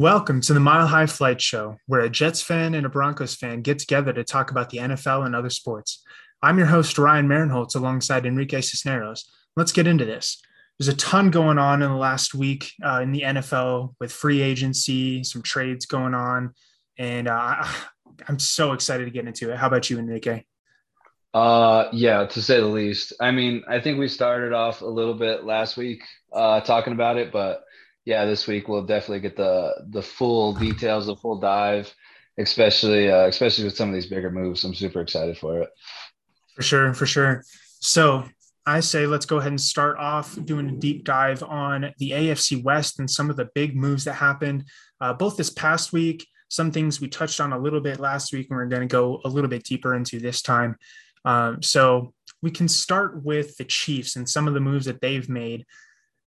Welcome to the Mile High Flight Show, where a Jets fan and a Broncos fan get together to talk about the NFL and other sports. I'm your host, Ryan Marinholtz, alongside Enrique Cisneros. Let's get into this. There's a ton going on in the last week uh, in the NFL with free agency, some trades going on, and uh, I'm so excited to get into it. How about you, Enrique? Uh, yeah, to say the least. I mean, I think we started off a little bit last week uh, talking about it, but yeah, this week we'll definitely get the the full details, the full dive, especially uh, especially with some of these bigger moves. I'm super excited for it. For sure, for sure. So I say let's go ahead and start off doing a deep dive on the AFC West and some of the big moves that happened uh, both this past week. Some things we touched on a little bit last week, and we're going to go a little bit deeper into this time. Um, so we can start with the Chiefs and some of the moves that they've made.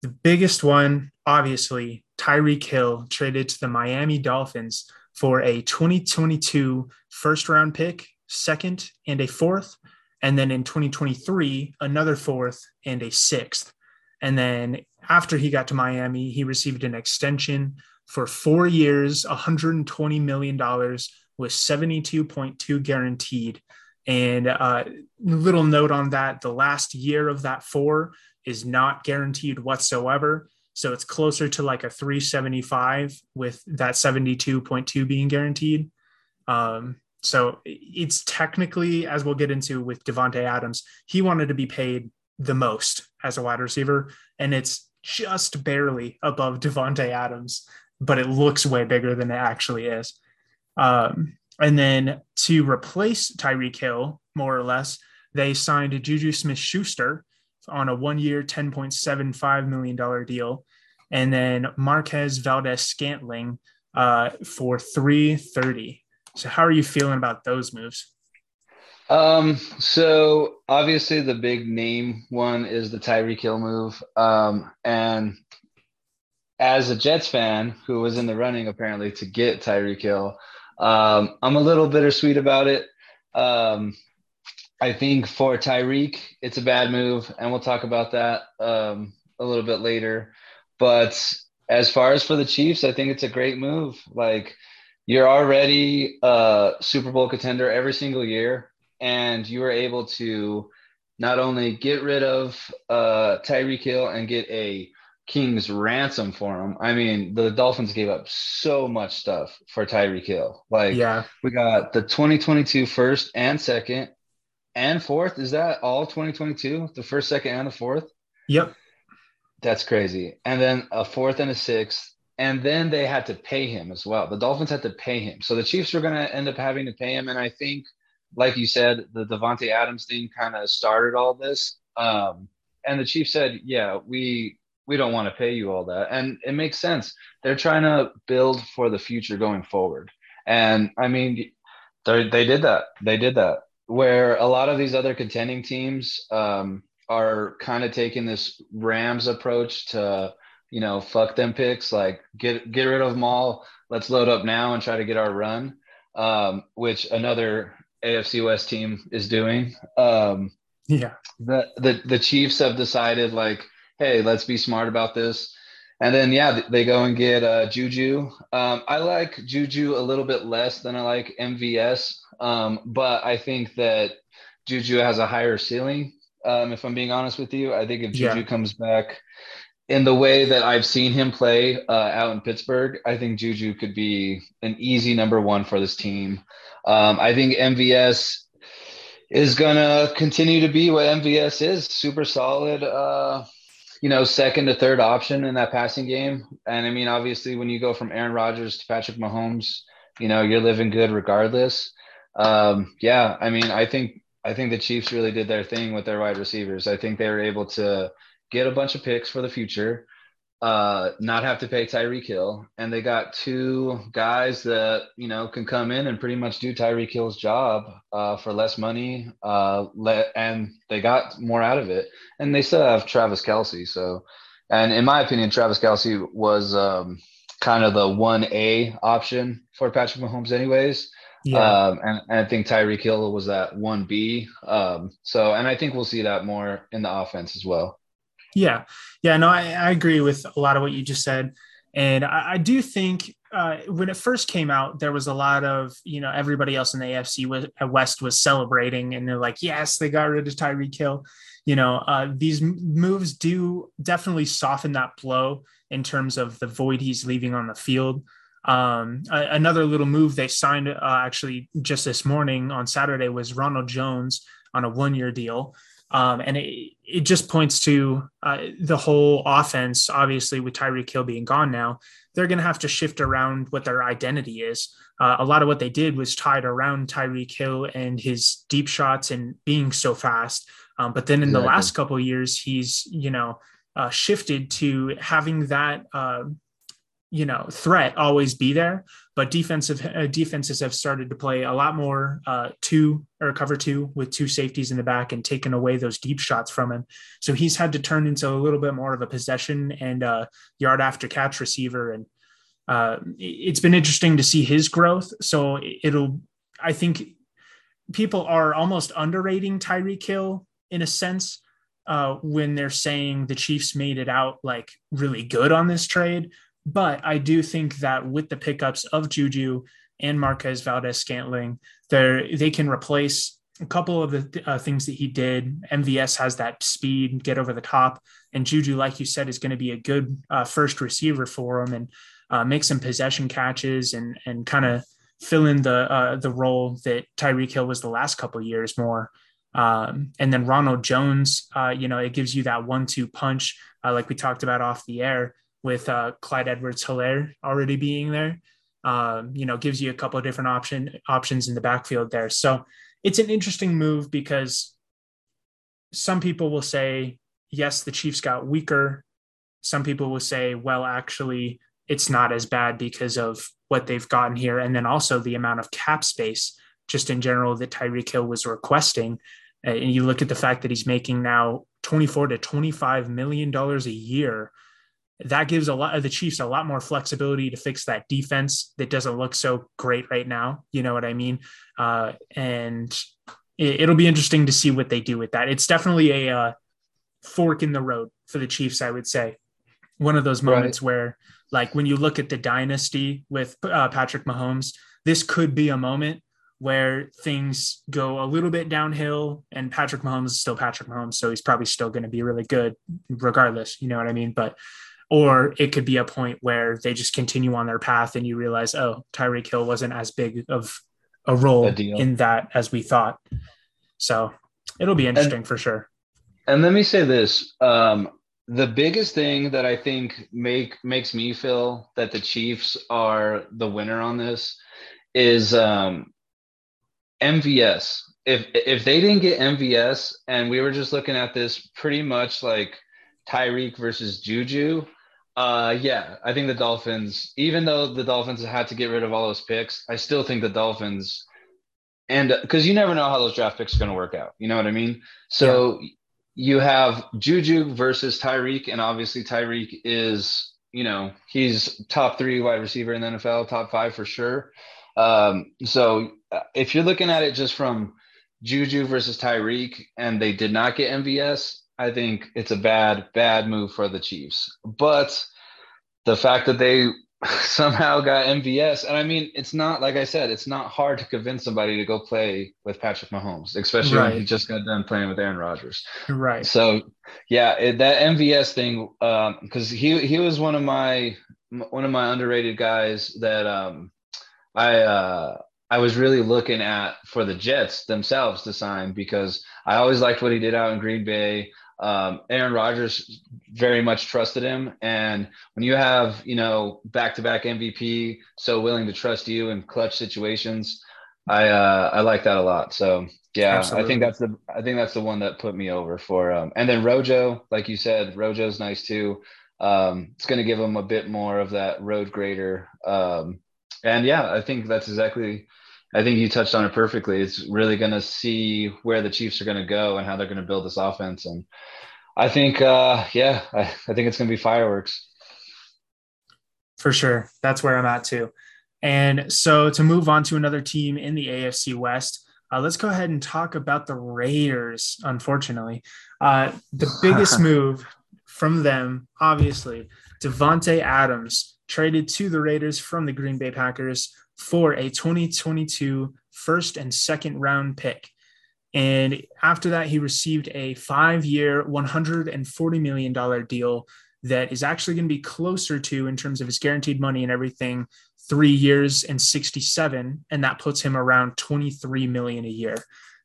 The biggest one, obviously, Tyreek Hill traded to the Miami Dolphins for a 2022 first round pick, second, and a fourth. And then in 2023, another fourth and a sixth. And then after he got to Miami, he received an extension for four years, $120 million with 72.2 guaranteed. And uh, little note on that the last year of that four is not guaranteed whatsoever. So it's closer to like a 375 with that 72.2 being guaranteed. Um, so it's technically, as we'll get into with Davante Adams, he wanted to be paid the most as a wide receiver, and it's just barely above Davante Adams, but it looks way bigger than it actually is. Um, and then to replace Tyreek Hill, more or less, they signed Juju Smith Schuster on a one year, $10.75 million deal. And then Marquez Valdes Scantling uh, for 330. So how are you feeling about those moves? Um, so obviously the big name one is the Tyreek Hill move. Um, and as a Jets fan who was in the running apparently to get Tyreek Hill, um, I'm a little bittersweet about it. Um, I think for Tyreek, it's a bad move, and we'll talk about that um, a little bit later. But as far as for the Chiefs, I think it's a great move. Like you're already a Super Bowl contender every single year, and you were able to not only get rid of uh, Tyreek Hill and get a King's ransom for him. I mean, the Dolphins gave up so much stuff for Tyreek Hill. Like, yeah, we got the 2022 first and second and fourth. Is that all 2022? The first, second, and the fourth? Yep. That's crazy. And then a fourth and a sixth. And then they had to pay him as well. The Dolphins had to pay him. So the Chiefs were going to end up having to pay him. And I think, like you said, the Davante Adams thing kind of started all this. Um, and the Chiefs said, yeah, we we don't want to pay you all that. And it makes sense. They're trying to build for the future going forward. And I mean, they did that. They did that. Where a lot of these other contending teams um, are kind of taking this Rams approach to, you know, fuck them picks, like get get rid of them all. Let's load up now and try to get our run, um, which another AFC West team is doing. Um, yeah. The, the the Chiefs have decided like hey, let's be smart about this. And then, yeah, they go and get uh, Juju. Um, I like Juju a little bit less than I like MVS, um, but I think that Juju has a higher ceiling. Um, if I'm being honest with you, I think if Juju yeah. comes back in the way that I've seen him play uh, out in Pittsburgh, I think Juju could be an easy number one for this team. Um, I think MVS is going to continue to be what MVS is super solid. Uh, you know, second to third option in that passing game. And I mean, obviously, when you go from Aaron Rodgers to Patrick Mahomes, you know, you're living good regardless. Um, yeah, I mean, I think I think the Chiefs really did their thing with their wide receivers. I think they were able to get a bunch of picks for the future uh, not have to pay Tyreek Hill, and they got two guys that you know can come in and pretty much do Tyreek Hill's job uh, for less money, uh, let, and they got more out of it. And they still have Travis Kelce. So, and in my opinion, Travis Kelce was um, kind of the one A option for Patrick Mahomes, anyways. Yeah. Um, and, and, I think Tyreek Hill was that one B. Um, so, and I think we'll see that more in the offense as well. Yeah. Yeah. No, I, I agree with a lot of what you just said. And I, I do think uh, when it first came out, there was a lot of, you know, everybody else in the AFC uh, West was celebrating and they're like, yes, they got rid of Tyreek Hill. You know, uh, these moves do definitely soften that blow in terms of the void he's leaving on the field. Um, another little move they signed uh, actually just this morning on Saturday was Ronald Jones on a one year deal. Um, and it, it just points to uh, the whole offense, obviously, with Tyreek Hill being gone now, they're going to have to shift around what their identity is. Uh, a lot of what they did was tied around Tyreek Hill and his deep shots and being so fast. Um, but then in exactly. the last couple years, he's, you know, uh, shifted to having that uh, you know threat always be there but defensive uh, defenses have started to play a lot more uh, two or cover two with two safeties in the back and taken away those deep shots from him. So he's had to turn into a little bit more of a possession and uh, yard after catch receiver. And uh, it's been interesting to see his growth. So it'll i think people are almost underrating Tyreek Hill in a sense uh, when they're saying the Chiefs made it out like really good on this trade but I do think that with the pickups of Juju and Marquez Valdes Scantling, they can replace a couple of the uh, things that he did. MVS has that speed, get over the top, and Juju, like you said, is going to be a good uh, first receiver for him and uh, make some possession catches and and kind of fill in the uh, the role that Tyreek Hill was the last couple years more. Um, and then Ronald Jones, uh, you know, it gives you that one-two punch, uh, like we talked about off the air with uh, Clyde Edwards-Helaire already being there. Um, you know, gives you a couple of different option options in the backfield there. So it's an interesting move because some people will say, yes, the Chiefs got weaker. Some people will say, well, actually, it's not as bad because of what they've gotten here. And then also the amount of cap space, just in general, that Tyreek Hill was requesting. And you look at the fact that he's making now 24 to 25 million dollars a year that gives a lot of the Chiefs a lot more flexibility to fix that defense that doesn't look so great right now. You know what I mean? Uh, and it, will be interesting to see what they do with that. It's definitely a uh, fork in the road for the Chiefs, I would say. One of those moments right. where, like, when you look at the dynasty with uh, Patrick Mahomes, this could be a moment where things go a little bit downhill and Patrick Mahomes is still Patrick Mahomes. So he's probably still going to be really good regardless. You know what I mean? But or it could be a point where they just continue on their path and you realize, oh, Tyreek Hill wasn't as big of a role a in that as we thought. So it'll be interesting and, for sure. And let me say this. Um, the biggest thing that I think make makes me feel that the Chiefs are the winner on this is um, MVS. If if they didn't get MVS and we were just looking at this pretty much like Tyreek versus Juju, uh, yeah, I think the Dolphins, even though the Dolphins had to get rid of all those picks, I still think the Dolphins, and because you never know how those draft picks are going to work out. You know what I mean? So yeah. you have Juju versus Tyreek, and obviously Tyreek is, you know, he's top three wide receiver in the NFL, top five for sure. Um, so uh, if you're looking at it just from Juju versus Tyreek, and they did not get MVS, I think it's a bad, bad move for the Chiefs. But the fact that they somehow got MVS, and I mean, it's not like I said, it's not hard to convince somebody to go play with Patrick Mahomes, especially right. when he just got done playing with Aaron Rodgers. Right. So, yeah, it, that MVS thing, because um, he he was one of my one of my underrated guys that um, I uh, I was really looking at for the Jets themselves to sign because I always liked what he did out in Green Bay. Um, Aaron Rodgers very much trusted him, and when you have you know back-to-back MVP so willing to trust you in clutch situations, I uh, I like that a lot. So yeah, Absolutely. I think that's the I think that's the one that put me over for. Um, and then Rojo, like you said, Rojo's nice too. Um, it's going to give him a bit more of that road grader. Um, and yeah, I think that's exactly I think you touched on it perfectly. It's really going to see where the Chiefs are going to go and how they're going to build this offense. And I think, uh, yeah, I, I think it's going to be fireworks. For sure. That's where I'm at too. And so to move on to another team in the AFC West, uh, let's go ahead and talk about the Raiders, unfortunately. Uh, the biggest move from them, obviously, Davante Adams traded to the Raiders from the Green Bay Packers for a 2022 first and second round pick. And after that, he received a five year, $140 million deal that is actually going to be closer to, in terms of his guaranteed money and everything, three years and 67. And that puts him around 23 million a year.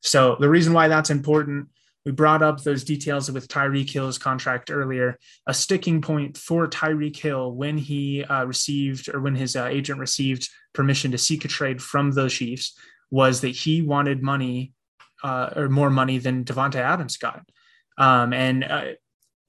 So the reason why that's important, we brought up those details with Tyreek Hill's contract earlier. A sticking point for Tyreek Hill when he uh, received or when his uh, agent received permission to seek a trade from the Chiefs was that he wanted money uh, or more money than Davante Adams got. Um, and uh,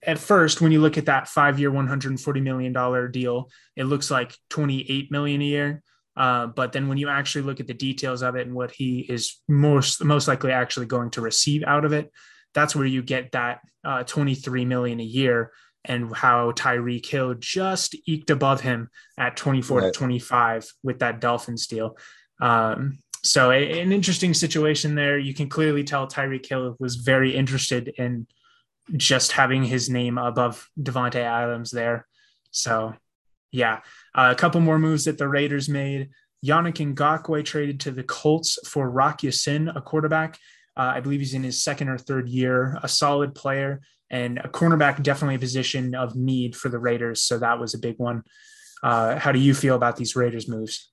at first, when you look at that five-year, one hundred forty million dollar deal, it looks like twenty-eight million a year. Uh, but then when you actually look at the details of it and what he is most most likely actually going to receive out of it, that's where you get that uh, 23 million a year and how Tyreek Hill just eked above him at 24 right. to 25 with that Dolphins deal. Um, so a, an interesting situation there. You can clearly tell Tyreek Hill was very interested in just having his name above Davante Adams there. So, yeah, uh, a couple more moves that the Raiders made. Yannick Ngakoue traded to the Colts for Rock Ya-Sin, a quarterback. Uh, I believe he's in his second or third year, a solid player and a cornerback, definitely a position of need for the Raiders. So that was a big one. Uh, how do you feel about these Raiders moves?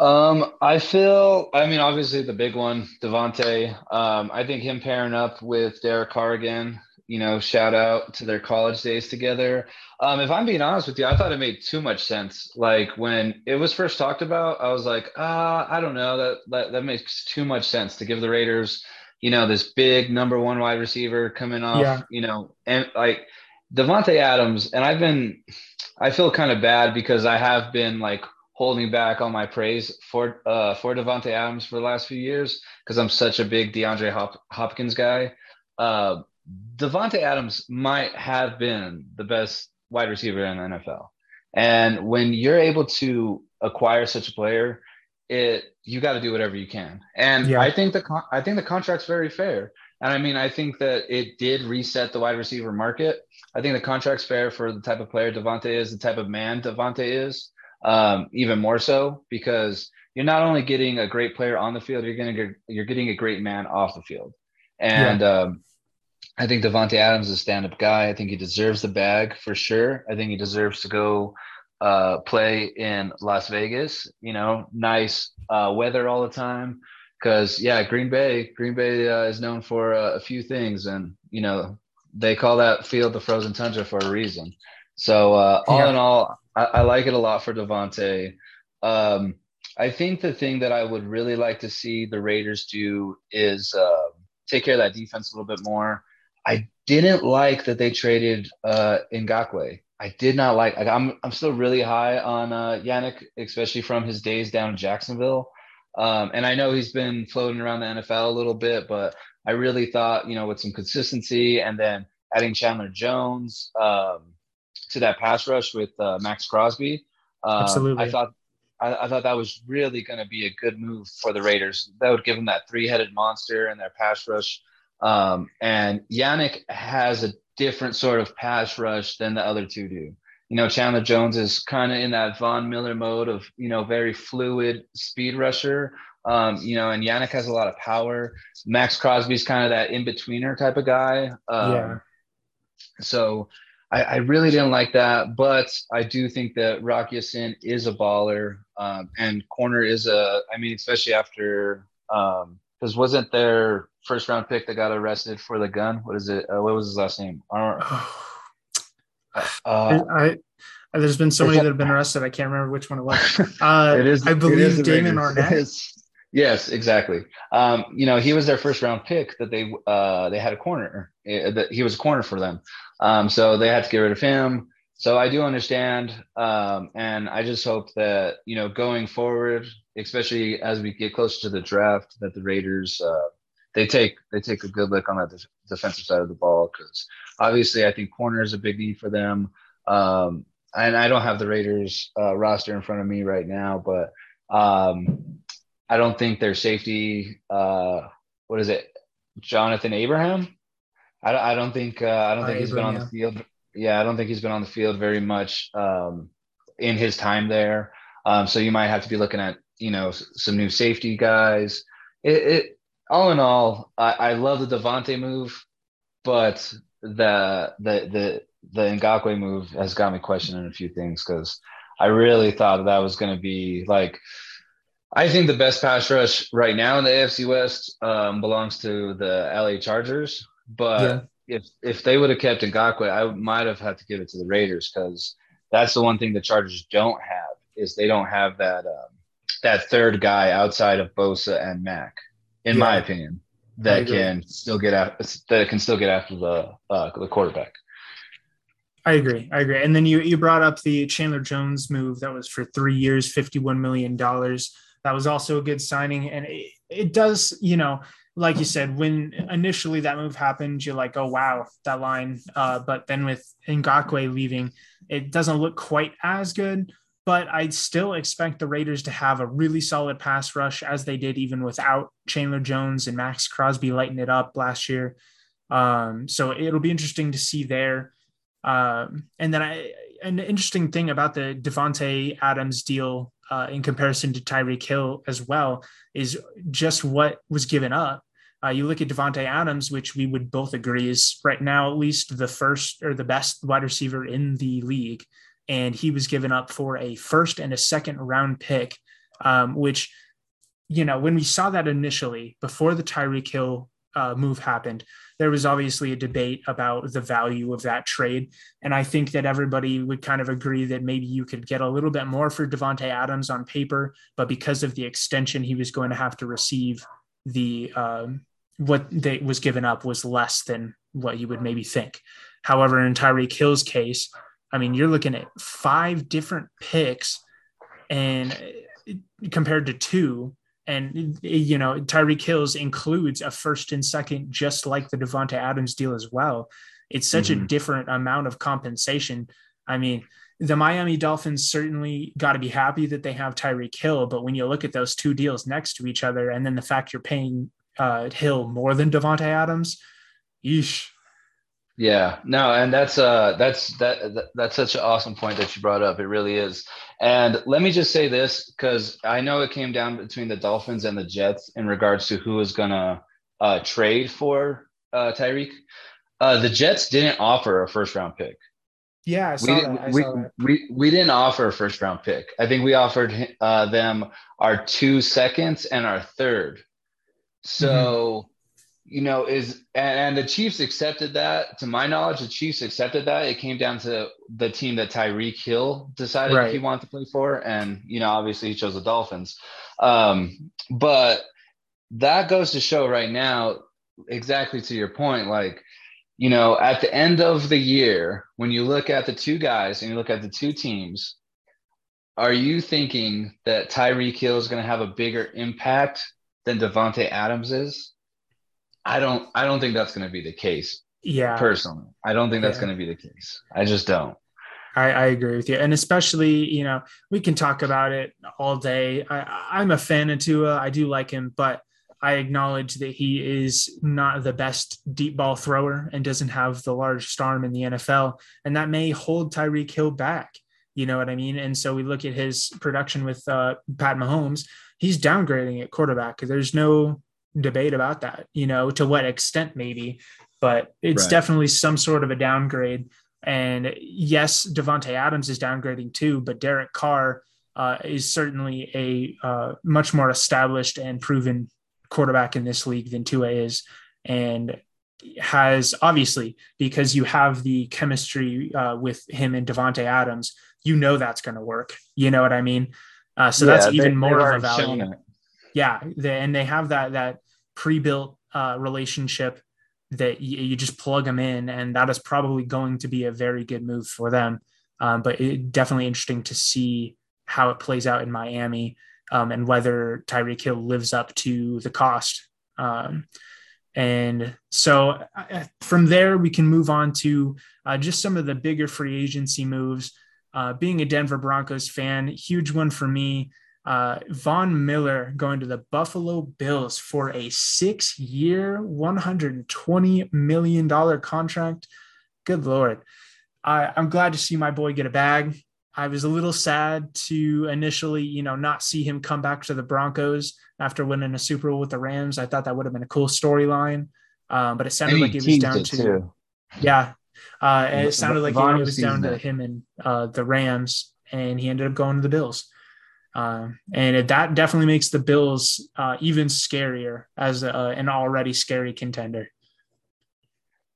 Um, I feel, I mean, obviously the big one, Davante. Um, I think him pairing up with Derek Carr again, you know, shout out to their college days together. Um, if I'm being honest with you, I thought it made too much sense. Like when it was first talked about, I was like, ah, I don't know, that that that makes too much sense to give the Raiders, you know, this big number one wide receiver coming off, yeah. you know, and like Davante Adams. And I've been, I feel kind of bad because I have been like holding back on my praise for uh, for Davante Adams for the last few years because I'm such a big DeAndre Hop- Hopkins guy. Uh, Davante Adams might have been the best wide receiver in the NFL, and when you're able to acquire such a player, it you got to do whatever you can. And yeah. I think the con- I think the contract's very fair. And I mean, I think that it did reset the wide receiver market. I think the contract's fair for the type of player Davante is, the type of man Davante is um, even more so because you're not only getting a great player on the field, you're to you're getting a great man off the field. And yeah. um, I think Davante Adams is a stand-up guy. I think he deserves the bag for sure. I think he deserves to go uh, play in Las Vegas. You know, nice uh, weather all the time. Because yeah, Green Bay, Green Bay uh, is known for uh, a few things, and you know they call that field the frozen tundra for a reason. So uh, all yeah. in all, I, I, like it a lot for Davante. Um, I think the thing that I would really like to see the Raiders do is uh, take care of that defense a little bit more. I didn't like that they traded uh, Ngakoue. I did not like. like I'm I'm still really high on uh, Yannick, especially from his days down in Jacksonville. Um, and I know he's been floating around the NFL a little bit, but I really thought, you know, with some consistency and then adding Chandler Jones, um, to that pass rush with uh, Maxx Crosby. Um, Absolutely. I thought I, I, thought that was really going to be a good move for the Raiders. That would give them that three-headed monster in their pass rush. Um, and Yannick has a different sort of pass rush than the other two do. You know, Chandler Jones is kind of in that Von Miller mode of, you know, very fluid speed rusher. Um, you know, and Yannick has a lot of power. Maxx Crosby's kind of that in-betweener type of guy. Um, yeah. So I, I, really didn't like that, but I do think that Rock Ya-Sin is a baller, um, and corner is a. I mean, especially after because um, wasn't their first round pick that got arrested for the gun? What is it? Uh, what was his last name? I, uh, I, there's been so many that have been arrested. I can't remember which one it was. Uh, it is. I believe is Damon Arnette. Yes, exactly. Um, you know, he was their first round pick that they uh, they had a corner. Uh, that he was a corner for them. Um, so they had to get rid of him. So I do understand, um, and I just hope that you know going forward, especially as we get closer to the draft, that the Raiders uh, they take they take a good look on that def- defensive side of the ball because obviously I think corner is a big need for them. Um, and I don't have the Raiders uh, roster in front of me right now, but um, I don't think their safety, uh, what is it, Jonathan Abraham? I, I don't think uh, I don't think he's been on the field. yeah, I don't think he's been on the field very much um, in his time there. Um, so you might have to be looking at you know some new safety guys. It, it all in all, I, I love the Davante move, but the the the the Ngakoue move has got me questioning a few things because I really thought that, was going to be like. I think the best pass rush right now in the AFC West um, belongs to the LA Chargers, but yeah if if they would have kept Ngakoue, I might have had to give it to the Raiders because that's the one thing the Chargers don't have is they don't have that um, that third guy outside of Bosa and Mack, in yeah. my opinion, that can still get after that can still get after the uh, the quarterback. I agree. I agree. And then you you brought up the Chandler Jones move that was for three years, fifty one million dollars. That was also a good signing, and it, it does you know like you said, when initially that move happened, you're like, oh wow, that line. Uh, but then with Ngakoue leaving, it doesn't look quite as good. But I'd still expect the Raiders to have a really solid pass rush as they did even without Chandler Jones and Maxx Crosby lighting it up last year. Um, so it'll be interesting to see there. Um, and then I, an interesting thing about the Davante Adams deal uh, in comparison to Tyreek Hill as well is just what was given up. Uh, you look at Davante Adams, which we would both agree is right now at least the first or the best wide receiver in the league, and he was given up for a first and a second round pick, um, which you know when we saw that initially before the Tyreek Hill uh, move happened, there was obviously a debate about the value of that trade. And I think that everybody would kind of agree that maybe you could get a little bit more for Davante Adams on paper, but because of the extension he was going to have to receive, the um, what they was given up was less than what you would maybe think. However, in Tyreek Hill's case, I mean, you're looking at five different picks and uh, compared to two and you know, Tyreek Hills includes a first and second, just like the Davante Adams deal as well. It's such mm-hmm. a different amount of compensation. I mean, the Miami Dolphins certainly got to be happy that they have Tyreek Hill, but when you look at those two deals next to each other, and then the fact you're paying uh, Hill more than Davante Adams, yeesh. Yeah, no, and that's uh that's that, that that's such an awesome point that you brought up. It really is. And let me just say this because I know it came down between the Dolphins and the Jets in regards to who was gonna uh, trade for uh, Tyreek. Uh, the Jets didn't offer a first round pick. Yeah, I saw we, that. I we, saw that. we, we didn't offer a first round pick. I think we offered uh, them our two seconds and our third. So mm-hmm you know, is and, and, the Chiefs accepted that. To my knowledge, the Chiefs accepted that. It came down to the team that Tyreek Hill decided right. he wanted to play for, and you know, obviously he chose the Dolphins. Um, but that goes to show right now, exactly to your point, like you know, at the end of the year, when you look at the two guys and you look at the two teams, are you thinking that Tyreek Hill is going to have a bigger impact than Davante Adams is? I don't I don't think that's going to be the case. Yeah. Personally, I don't think that's yeah. going to be the case. I just don't. I, I, agree with you. And especially, you know, we can talk about it all day. I, I'm a fan of Tua. I do like him, but I acknowledge that he is not the best deep ball thrower and doesn't have the large arm in the NFL. And that may hold Tyreek Hill back. You know what I mean? And so we look at his production with uh, Pat Mahomes. He's downgrading at quarterback. There's no debate about that, you know, to what extent maybe, but it's right. definitely some sort of a downgrade. And yes, Davante Adams is downgrading too, but Derek Carr uh, is certainly a uh, much more established and proven quarterback in this league than Tua is, and has obviously because you have the chemistry uh, with him and Davante Adams, you know that's going to work. You know what I mean? Uh, so yeah, that's even they, more of a value. Yeah, they, and they have that that pre-built uh, relationship that you, you, just plug them in, and that is probably going to be a very good move for them. Um, but it, definitely interesting to see how it plays out in Miami um, and whether Tyreek Hill lives up to the cost. Um, and so uh, from there, we can move on to uh, just some of the bigger free agency moves. Uh, being a Denver Broncos fan, huge one for me. Uh, Von Miller going to the Buffalo Bills for a six year, $120 million contract. Good Lord. I, I'm glad to see my boy get a bag. I was a little sad to initially, you know, not see him come back to the Broncos after winning a Super Bowl with the Rams. I thought that would have been a cool storyline, um, but it sounded like it was down to, too. yeah, uh, it sounded like it was down to him and uh, the Rams, and he ended up going to the Bills. Uh, and it, that definitely makes the Bills uh, even scarier as a, an already scary contender.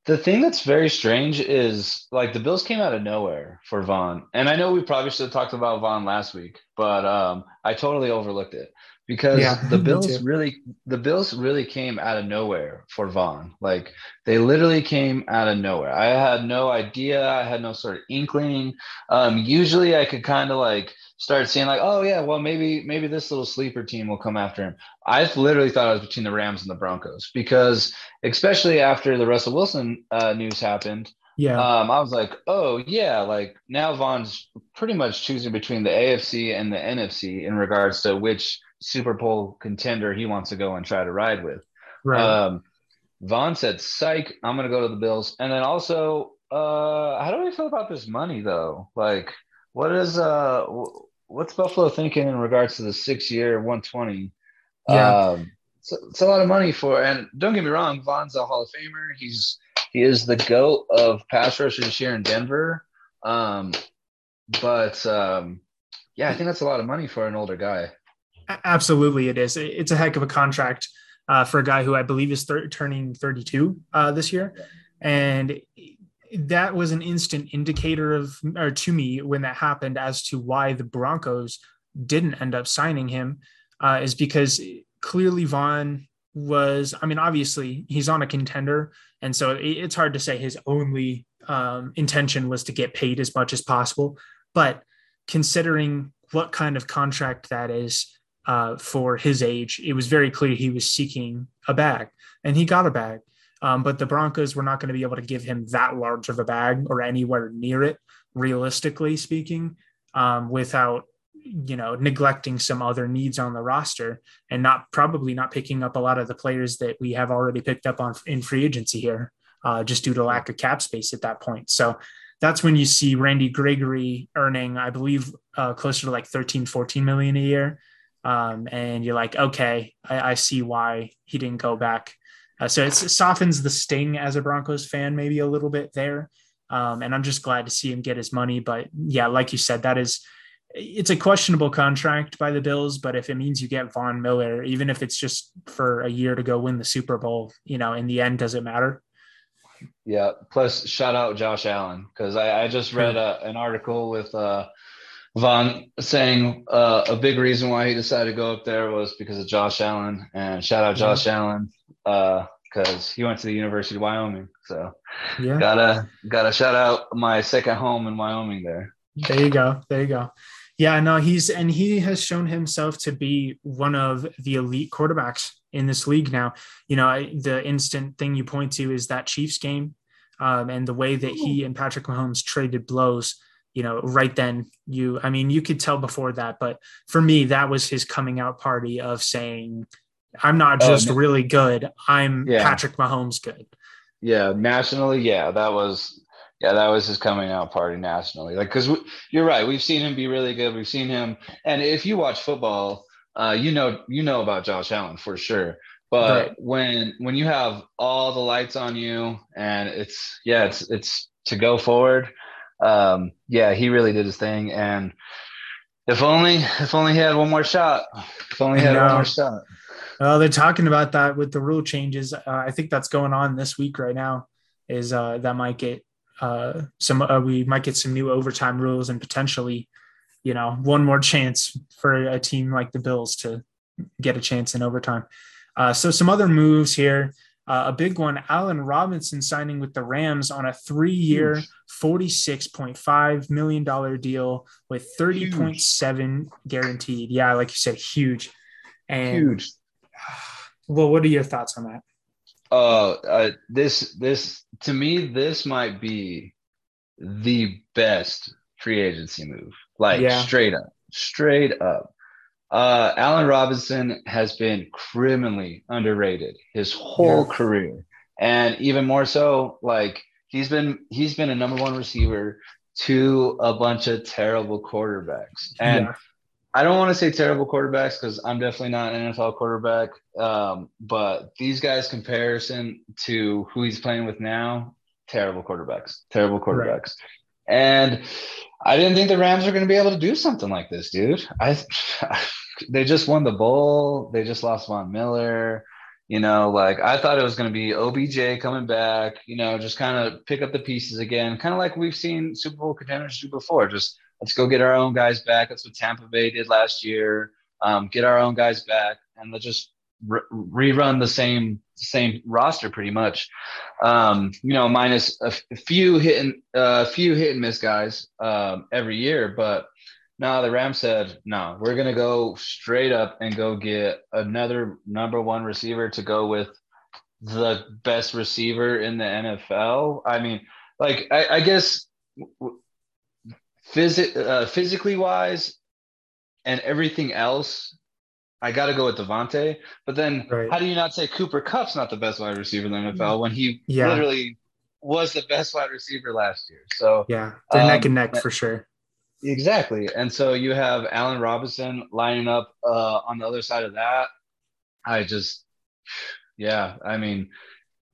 The thing that's very strange is like the Bills came out of nowhere for Von. And I know we probably should have talked about Von last week, but um, I totally overlooked it because yeah, the Bills really the Bills really came out of nowhere for Von. Like they literally came out of nowhere. I had no idea. I had no sort of inkling. Um, usually I could kind of like start seeing like, oh yeah, well maybe maybe this little sleeper team will come after him. I literally thought it was between the Rams and the Broncos because especially after the Russell Wilson uh, news happened. Yeah. Um, I was like, oh yeah, like now Von's pretty much choosing between the AFC and the NFC in regards to which Super Bowl contender he wants to go and try to ride with. Right. Um, Von said, "Psych, I'm going to go to the Bills." And then also, uh, how do we feel about this money though? Like, what is uh, what's Buffalo thinking in regards to the six-year 120? Yeah. Um, it's, it's a lot of money for, and don't get me wrong, Von's a Hall of Famer. He's he is the goat of pass rushers here in Denver. Um, but um, yeah, I think that's a lot of money for an older guy. Absolutely, it is. It's a heck of a contract uh, for a guy who I believe is thir- turning 32 uh, this year, and that was an instant indicator of, or to me, when that happened, as to why the Broncos didn't end up signing him, uh, is because clearly Von was. I mean, obviously he's on a contender, and so it's hard to say his only um, intention was to get paid as much as possible, but considering what kind of contract that is uh, for his age, it was very clear he was seeking a bag, and he got a bag. Um, but the Broncos were not going to be able to give him that large of a bag or anywhere near it, realistically speaking, um, without you know neglecting some other needs on the roster and not probably not picking up a lot of the players that we have already picked up on in free agency here, uh, just due to lack of cap space at that point. So that's when you see Randy Gregory earning, I believe, uh, closer to like 13, 14 million a year um, and you're like, okay, I, I, see why he didn't go back. Uh, so it softens the sting as a Broncos fan, maybe a little bit there. Um, and I'm just glad to see him get his money. But yeah, like you said, that is it's a questionable contract by the Bills. But if it means you get Von Miller, even if it's just for a year to go win the Super Bowl, you know, in the end, does it matter? Yeah. Plus, shout out Josh Allen because I, I, just read a, an article with uh, Von saying uh, a big reason why he decided to go up there was because of Josh Allen. And shout out Josh yeah. Allen because uh, he went to the University of Wyoming. So yeah, gotta gotta shout out my second home in Wyoming there. There you go. There you go. Yeah, no, he's and he has shown himself to be one of the elite quarterbacks in this league now. You know, the instant thing you point to is that Chiefs game um, and the way that he and Patrick Mahomes traded blows you know, right then you, I mean, you could tell before that, but for me, that was his coming out party of saying, I'm not oh, just oh, really good. I'm yeah. Patrick Mahomes good. Yeah. Nationally. Yeah. That was, yeah, that was his coming out party nationally. Like, cause you're right. We've seen him be really good. We've seen him. And if you watch football, uh, you know, you know about Josh Allen for sure. But right. when, when you have all the lights on you and it's, yeah, it's, it's to go forward um, yeah, he really did his thing. And if only, if only he had one more shot. If only he had one more shot. Well, they're talking about that with the rule changes. Uh, I think that's going on this week right now. Is uh, that might get uh, some? Uh, we might get some new overtime rules and potentially, you know, one more chance for a team like the Bills to get a chance in overtime. Uh, so some other moves here. Uh, a big one, Allen Robinson signing with the Rams on a three-year, $46.5 million deal with 30.7 guaranteed. Yeah, like you said, huge. And huge. Well, what are your thoughts on that? Uh, uh this this to me, this might be the best free agency move. Like yeah. straight up, straight up. Uh, Allen Robinson has been criminally underrated his whole yeah. career, and even more so, like he's been he's been a number one receiver to a bunch of terrible quarterbacks. And yeah. I don't want to say terrible quarterbacks because I'm definitely not an NFL quarterback. Um, but these guys, comparison to who he's playing with now, terrible quarterbacks, terrible quarterbacks. Right. And I didn't think the Rams were going to be able to do something like this, dude. I they just won the bowl. They just lost Von Miller. You know, like I thought it was going to be OBJ coming back, you know, just kind of pick up the pieces again, kind of like we've seen Super Bowl contenders do before. Just let's go get our own guys back. That's what Tampa Bay did last year. Um, get our own guys back, and let's just re- rerun the same same roster pretty much. Um, you know, minus a, f- few hit and a uh, few hit and miss guys um, every year, but no, the Rams said, no, we're going to go straight up and go get another number one receiver to go with the best receiver in the NFL. I mean, like, I, I guess phys- uh, physically wise and everything else, I got to go with Davante. But then right. how do you not say Cooper Kupp's not the best wide receiver in the NFL when he yeah. literally was the best wide receiver last year? So, yeah, they're um, neck and neck for sure. Exactly. And so you have Allen Robinson lining up uh, on the other side of that. I just, yeah, I mean,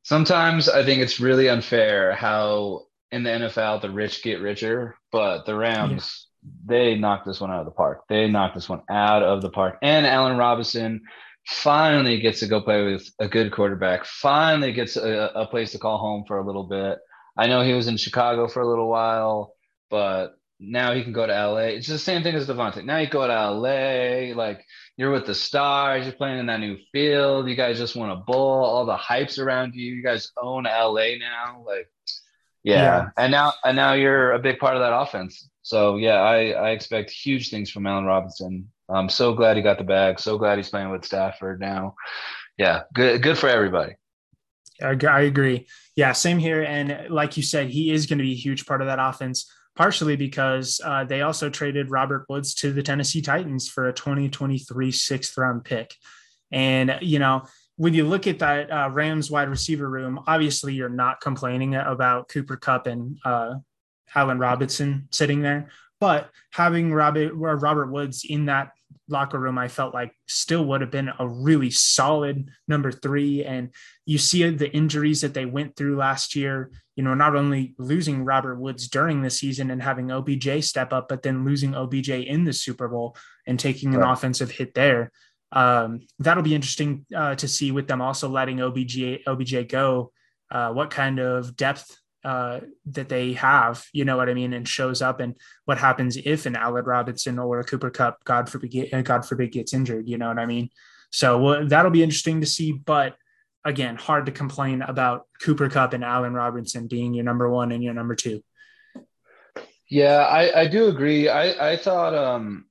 sometimes I think it's really unfair how in the NFL the rich get richer, but the Rams, yeah. They knocked this one out of the park. They knocked this one out of the park. And Allen Robinson finally gets to go play with a good quarterback, finally gets a, a place to call home for a little bit. I know he was in Chicago for a little while, but now he can go to LA. It's the same thing as Davante. Now you go to LA, like you're with the stars, you're playing in that new field. You guys just won a bowl, all the hypes around you. You guys own LA now. Like, yeah. yeah. And now and now you're a big part of that offense. So yeah, I, I expect huge things from Allen Robinson. I'm so glad he got the bag. So glad he's playing with Stafford now. Yeah, good good for everybody. I agree. Yeah, same here. And like you said, he is going to be a huge part of that offense partially because uh, they also traded Robert Woods to the Tennessee Titans for a 2023 sixth round pick. And, you know, when you look at that uh, Rams wide receiver room, obviously you're not complaining about Cooper Kupp and uh, Allen Robinson sitting there, but having Robert, Robert Woods in that locker room, I felt like still would have been a really solid number three. And you see the injuries that they went through last year, you know, not only losing Robert Woods during the season and having OBJ step up, but then losing OBJ in the Super Bowl and taking an right. offensive hit there. Um, that'll be interesting uh, to see with them also letting OBJ OBJ go. Uh, what kind of depth uh, that they have, you know what I mean, and shows up, and what happens if an Allen Robinson or a Cooper Kupp, God forbid, uh, God forbid, gets injured, you know what I mean. So well, that'll be interesting to see. But again, hard to complain about Cooper Kupp and Allen Robinson being your number one and your number two. Yeah, I, I do agree. I, I thought um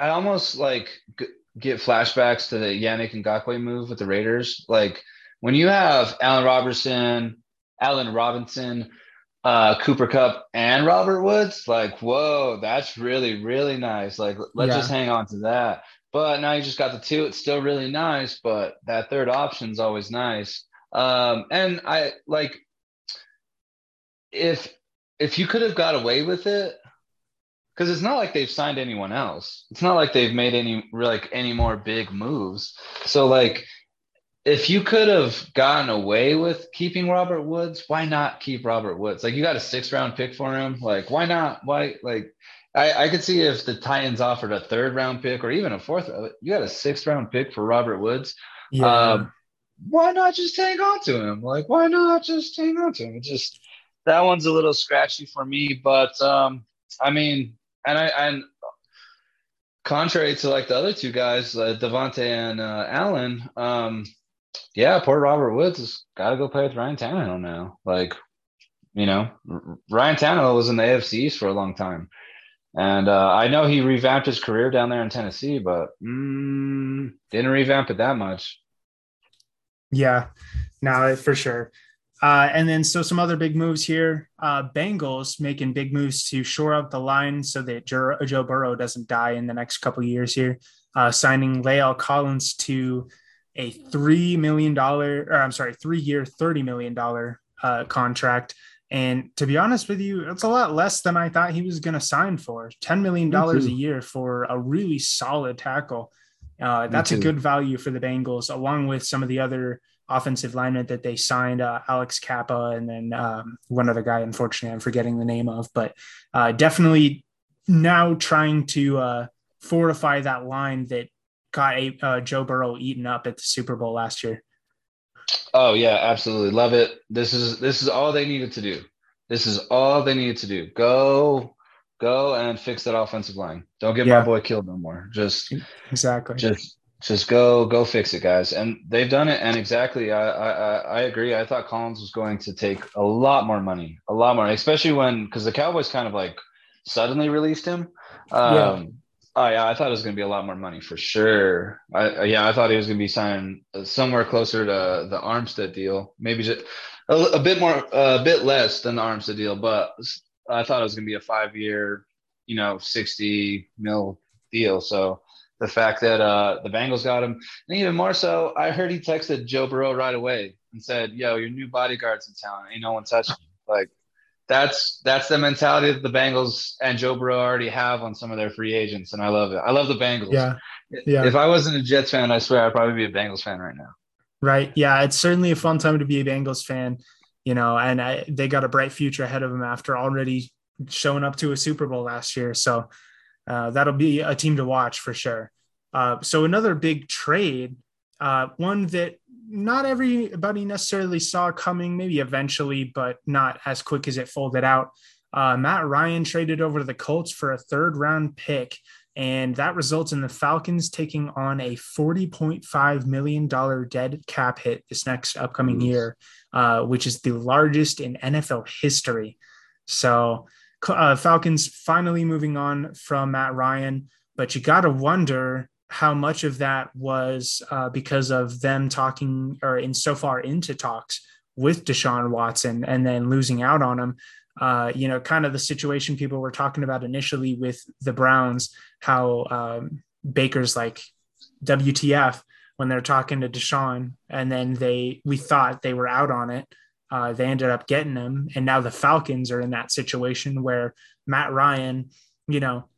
I almost like g- get flashbacks to the Yannick Ngakoue move with the Raiders. Like when you have Allen Robertson, Allen Robinson, uh, Cooper Kupp, and Robert Woods. Like, whoa, that's really, really nice. Like, let's yeah. just hang on to that. But now you just got the two. It's still really nice, but that third option is always nice. Um, and I like if if you could have got away with it, because it's not like they've signed anyone else. It's not like they've made any like any more big moves. So like if you could have gotten away with keeping Robert Woods, why not keep Robert Woods? Like you got a six round pick for him. Like why not? Why like I, I could see if the Titans offered a third round pick or even a fourth, you got a sixth round pick for Robert Woods. Yeah. Um, why not just hang on to him? Like why not just hang on to him? It just that one's a little scratchy for me, but um, I mean, and I and contrary to like the other two guys, uh, Davante and uh, Allen, um, yeah, poor Robert Woods has got to go play with Ryan Tannehill now. Like, you know, Ryan Tannehill was in the AFC East for a long time. And uh, I know he revamped his career down there in Tennessee, but mm, didn't revamp it that much. Yeah, no, for sure. Uh, and then, so some other big moves here. Uh, Bengals making big moves to shore up the line so that Joe, Burrow doesn't die in the next couple years here. Uh, signing La'el Collins to a three million dollar, or I'm sorry, three year, thirty million dollar uh, contract. And to be honest with you, it's a lot less than I thought he was going to sign for. $10 million a year for a really solid tackle. Uh, that's a good value for the Bengals, along with some of the other offensive linemen that they signed, uh, Alex Cappa, and then um, one other guy, unfortunately, I'm forgetting the name of, but uh, definitely now trying to uh, fortify that line that got a, uh, Joe Burrow eaten up at the Super Bowl last year. Oh yeah, absolutely love it. This is this is all they needed to do. This is all they needed to do. Go, go and fix that offensive line. Don't get yeah. my boy killed no more. Just exactly. Just just go go fix it, guys. And they've done it. And exactly, I I I agree. I thought Collins was going to take a lot more money, a lot more, especially when because the Cowboys kind of like suddenly released him. Um, yeah. Oh yeah, I thought it was going to be a lot more money for sure. I yeah, I thought he was going to be signing somewhere closer to the Armstead deal, maybe just a, a bit more, a bit less than the Armstead deal, but I thought it was going to be a five-year, you know, sixty mil deal. So the fact that uh, the Bengals got him, and even more so, I heard he texted Joe Burrow right away and said, "Yo, your new bodyguard's in town. Ain't no one touching you." Like that's that's the mentality that the Bengals and Joe Burrow already have on some of their free agents, and I love it. I love the Bengals. Yeah, yeah. If I wasn't a Jets fan, I swear I'd probably be a Bengals fan right now. Right. Yeah, it's certainly a fun time to be a Bengals fan. You know, and I, they got a bright future ahead of them after already showing up to a Super Bowl last year. So uh, that'll be a team to watch for sure. Uh, so another big trade, uh, one that not everybody necessarily saw coming, maybe eventually, but not as quick as it folded out. Uh, Matt Ryan traded over to the Colts for a third round pick, and that results in the Falcons taking on a $40.5 million dead cap hit this next upcoming year, uh, which is the largest in NFL history. So, uh, Falcons finally moving on from Matt Ryan, but you got to wonder how much of that was uh, because of them talking or in so far into talks with Deshaun Watson and then losing out on him. Uh, you know, kind of the situation people were talking about initially with the Browns, how um, Baker's like WTF when they're talking to Deshaun, and then they we thought they were out on it. Uh, they ended up getting him, and now the Falcons are in that situation where Matt Ryan, you know,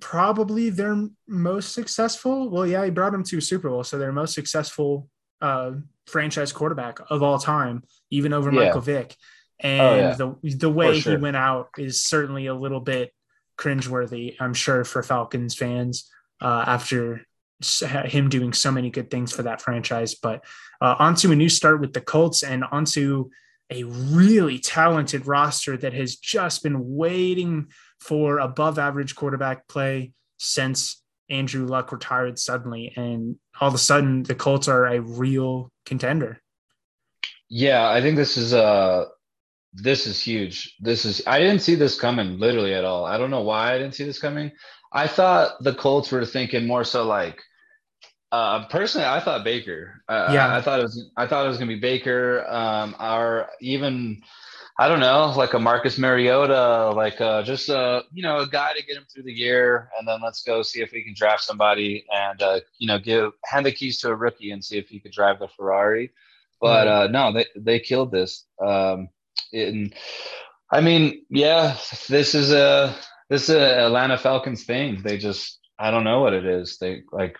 probably their most successful. Well, yeah, he brought them to Super Bowl, so their most successful uh, franchise quarterback of all time, even over yeah. Michael Vick. And oh, yeah. the the way sure. he went out is certainly a little bit cringeworthy, I'm sure, for Falcons fans uh, after him doing so many good things for that franchise. But uh, onto a new start with the Colts and onto a really talented roster that has just been waiting for above average quarterback play since Andrew Luck retired suddenly. And all of a sudden, the Colts are a real contender. Yeah, I think this is uh this is huge. This is I didn't see this coming literally at all. I don't know why I didn't see this coming. I thought the Colts were thinking more so like uh, personally, I thought Baker. Uh, yeah, I, I, thought it was. I thought it was gonna be Baker. Um, or even I don't know, like a Marcus Mariota, like uh, just a you know a guy to get him through the year, and then let's go see if we can draft somebody and uh, you know give hand the keys to a rookie and see if he could drive the Ferrari. But uh, no, they they killed this. Um, and I mean, yeah, this is a this is a Atlanta Falcons thing. They just I don't know what it is. They like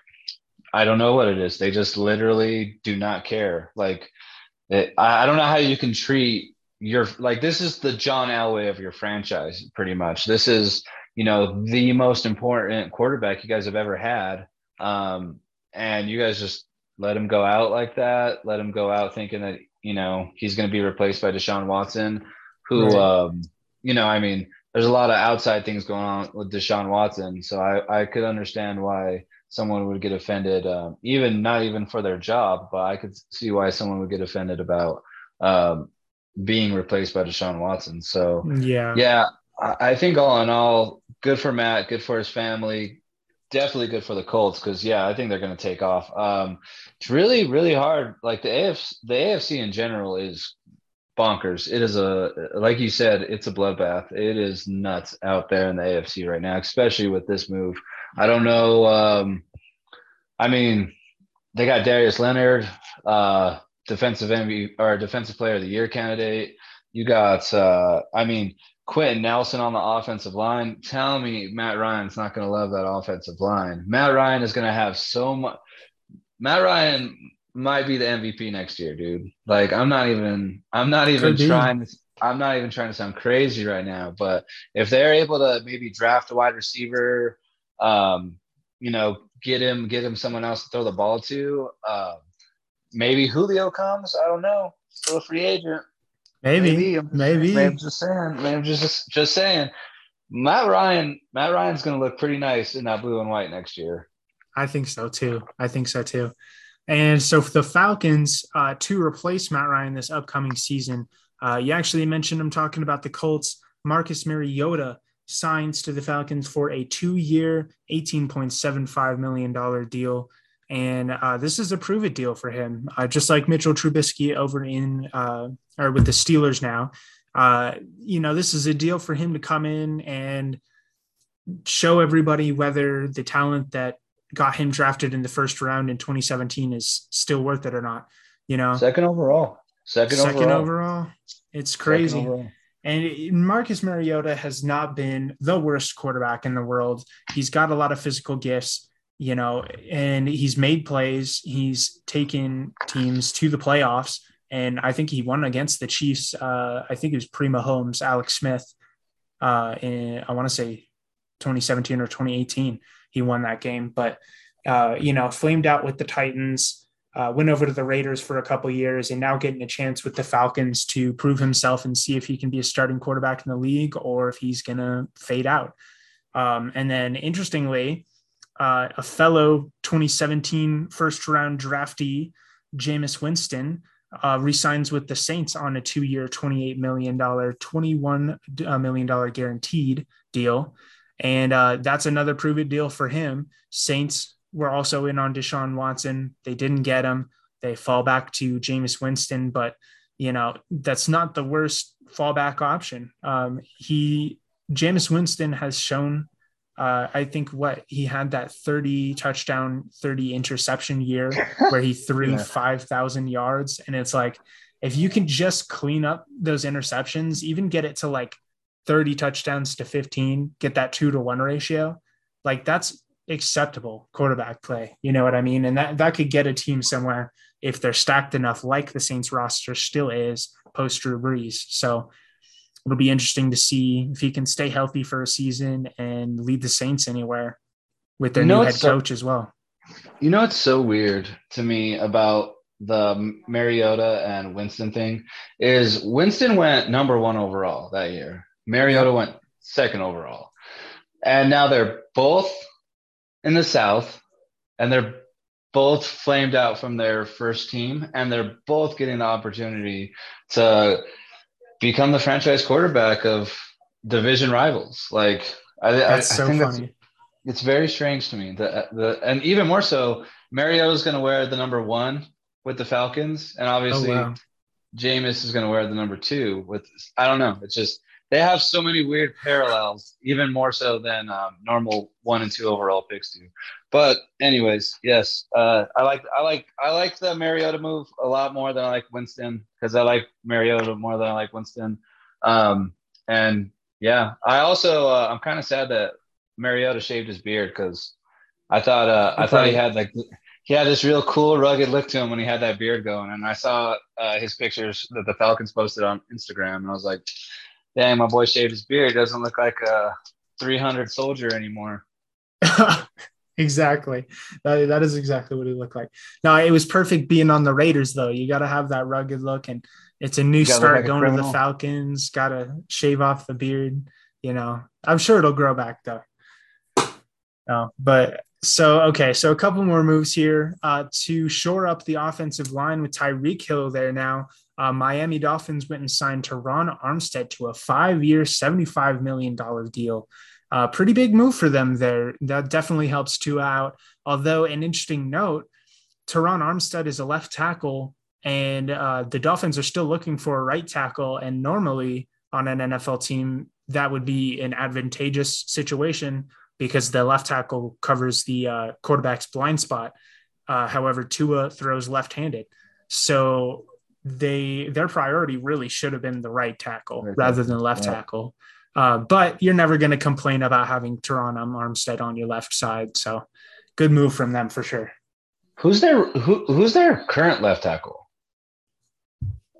I don't know what it is. They just literally do not care. Like it, I, I don't know how you can treat your like this is the John Elway of your franchise, pretty much. This is you know the most important quarterback you guys have ever had, um, and you guys just let him go out like that. Let him go out thinking that you know he's going to be replaced by Deshaun Watson, who right. um, you know I mean there's a lot of outside things going on with Deshaun Watson, so I I could understand why someone would get offended, um, even not even for their job, but I could see why someone would get offended about um, being replaced by Deshaun Watson. So yeah, yeah, I think all in all, good for Matt, good for his family, definitely good for the Colts because yeah, I think they're going to take off. Um, it's really really hard. Like the AFC, the AFC in general is bonkers. It is a like you said, it's a bloodbath. It is nuts out there in the AFC right now, especially with this move. I don't know. Um, I mean, they got Darius Leonard. Uh, defensive MVP or defensive player of the year candidate. You got, uh, I mean, Quenton Nelson on the offensive line. Tell me Matt Ryan's not going to love that offensive line. Matt Ryan is going to have so much. Matt Ryan might be the MVP next year, dude. Like I'm not even I'm not even trying to I'm not even trying to sound crazy right now, but if they're able to maybe draft a wide receiver, um, you know, get him get him someone else to throw the ball to, uh, maybe Julio comes. I don't know. Still a free agent. Maybe, maybe, I'm, maybe. maybe I'm just saying. Maybe I'm just just saying. Matt Ryan, Matt Ryan's going to look pretty nice in that blue and white next year. I think so too. I think so too. And so for the Falcons uh, to replace Matt Ryan this upcoming season, uh, you actually mentioned I'm talking about the Colts. Marcus Mariota signs to the Falcons for a two-year, $18.75 million deal. And uh, this is a prove it deal for him, uh, just like Mitchell Trubisky over in uh, or with the Steelers now. Uh, you know, this is a deal for him to come in and show everybody whether the talent that got him drafted in the first round in 2017 is still worth it or not. You know, second overall, second, second overall. overall. It's crazy. Overall. And Marcus Mariota has not been the worst quarterback in the world. He's got a lot of physical gifts, you know, and he's made plays. He's taken teams to the playoffs. And I think he won against the Chiefs. Uh, I think it was pre Mahomes, Alex Smith, uh, in, I want to say 2017 or 2018 he won that game. But uh, you know, flamed out with the Titans, uh, went over to the Raiders for a couple years, and now getting a chance with the Falcons to prove himself and see if he can be a starting quarterback in the league or if he's going to fade out. Um, and then, interestingly, uh, a fellow 2017 first round draftee, Jameis Winston, uh, resigns with the Saints on a two year, $28 million, $21 uh, guaranteed deal. And uh, that's another prove it deal for him. Saints were also in on Deshaun Watson. They didn't get him. They fall back to Jameis Winston, but you know that's not the worst fallback option. Um, he Jameis Winston has shown. Uh, I think what he had that 30 touchdown, 30 interception year where he threw yeah. 5,000 yards. And it's like, if you can just clean up those interceptions, even get it to like 30 touchdowns to 15, get that two to one ratio, like that's acceptable quarterback play. You know what I mean? And that, that could get a team somewhere if they're stacked enough, like the Saints roster still is post Drew Brees. So it'll be interesting to see if he can stay healthy for a season and lead the Saints anywhere with their you know new head so, coach as well. You know, it's so weird to me about the Mariota and Winston thing is Winston went number one overall that year. Mariota went second overall. And now they're both in the South and they're both flamed out from their first team and they're both getting the opportunity to become the franchise quarterback of division rivals. Like I, that's I, so I think funny. That's, it's very strange to me. The, the and even more so, Mario is going to wear the number one with the Falcons, and obviously, oh, wow. Jameis is going to wear the number two with. I don't know. It's just they have so many weird parallels, even more so than um, normal one and two overall picks do. But anyways, yes, uh, I like I like I like the Mariota move a lot more than I like Winston because I like Mariota more than I like Winston. Um, and yeah, I also uh, I'm kind of sad that Mariota shaved his beard because I thought uh, I thought he had like he had this real cool rugged look to him when he had that beard going and i saw uh, his pictures that the falcons posted on instagram and i was like dang, my boy shaved his beard. Doesn't look like a 300 soldier anymore. exactly. That, that is exactly what he looked like. Now, it was perfect being on the Raiders, though. You got to have that rugged look, and it's a new start like going to the Falcons. Got to shave off the beard. You know, I'm sure it'll grow back, though. No, but so okay, so a couple more moves here uh, to shore up the offensive line with Tyreek Hill there now. Uh, Miami Dolphins went and signed Terron Armstead to a five-year, $75 million deal. Uh, pretty big move for them there. That definitely helps Tua out. Although an interesting note, Terron Armstead is a left tackle, and uh, the Dolphins are still looking for a right tackle. And normally on an NFL team, that would be an advantageous situation because the left tackle covers the uh, quarterback's blind spot. Uh, however, Tua throws left-handed. So they their priority really should have been the right tackle right. rather than left yeah. tackle. Uh, but you're never going to complain about having Terron Armstead on your left side. So good move from them for sure. Who's their who, who's their current left tackle?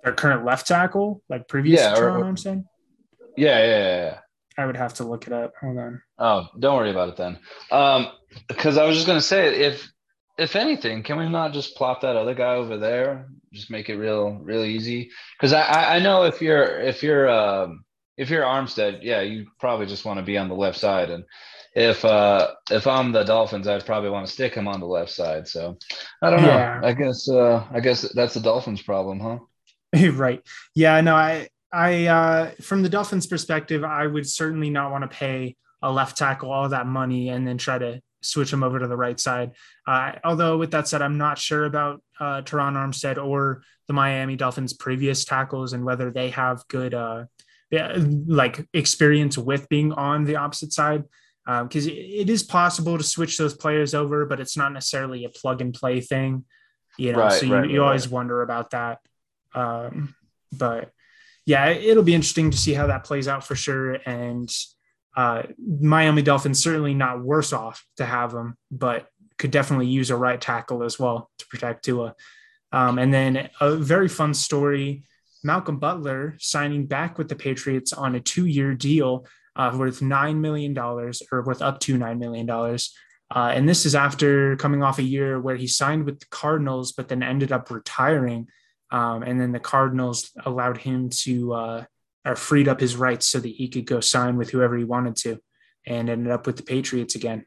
Their current left tackle, like previous yeah, Terron or, Armstead. Yeah, yeah, yeah, I would have to look it up. Hold on. Oh, don't worry about it then. Um, because I was just gonna say, if if anything, can we not just plop that other guy over there? Just make it real, real easy. Because I, I know if you're if you're um, if you're Armstead, yeah, you probably just want to be on the left side. And if uh if I'm the Dolphins, I'd probably want to stick him on the left side. So I don't yeah. know. I guess uh I guess that's the Dolphins' problem, huh? right. Yeah. No. I I uh from the Dolphins' perspective, I would certainly not want to pay a left tackle all that money and then try to switch him over to the right side. Uh, although with that said, I'm not sure about uh, Terron Armstead or the Miami Dolphins' previous tackles and whether they have good uh, like experience with being on the opposite side. Because um, it is possible to switch those players over, but it's not necessarily a plug and play thing, you know. Right, so you, right, you right, always wonder about that. Um, but yeah, it'll be interesting to see how that plays out for sure. And uh, Miami Dolphins certainly not worse off to have him, but could definitely use a right tackle as well to protect Tua. Um, and then a very fun story Malcolm Butler signing back with the Patriots on a two year deal uh, worth $9 million or worth up to $9 million. Uh, and this is after coming off a year where he signed with the Cardinals, but then ended up retiring. Um, and then the Cardinals allowed him to uh, or freed up his rights so that he could go sign with whoever he wanted to, and ended up with the Patriots again.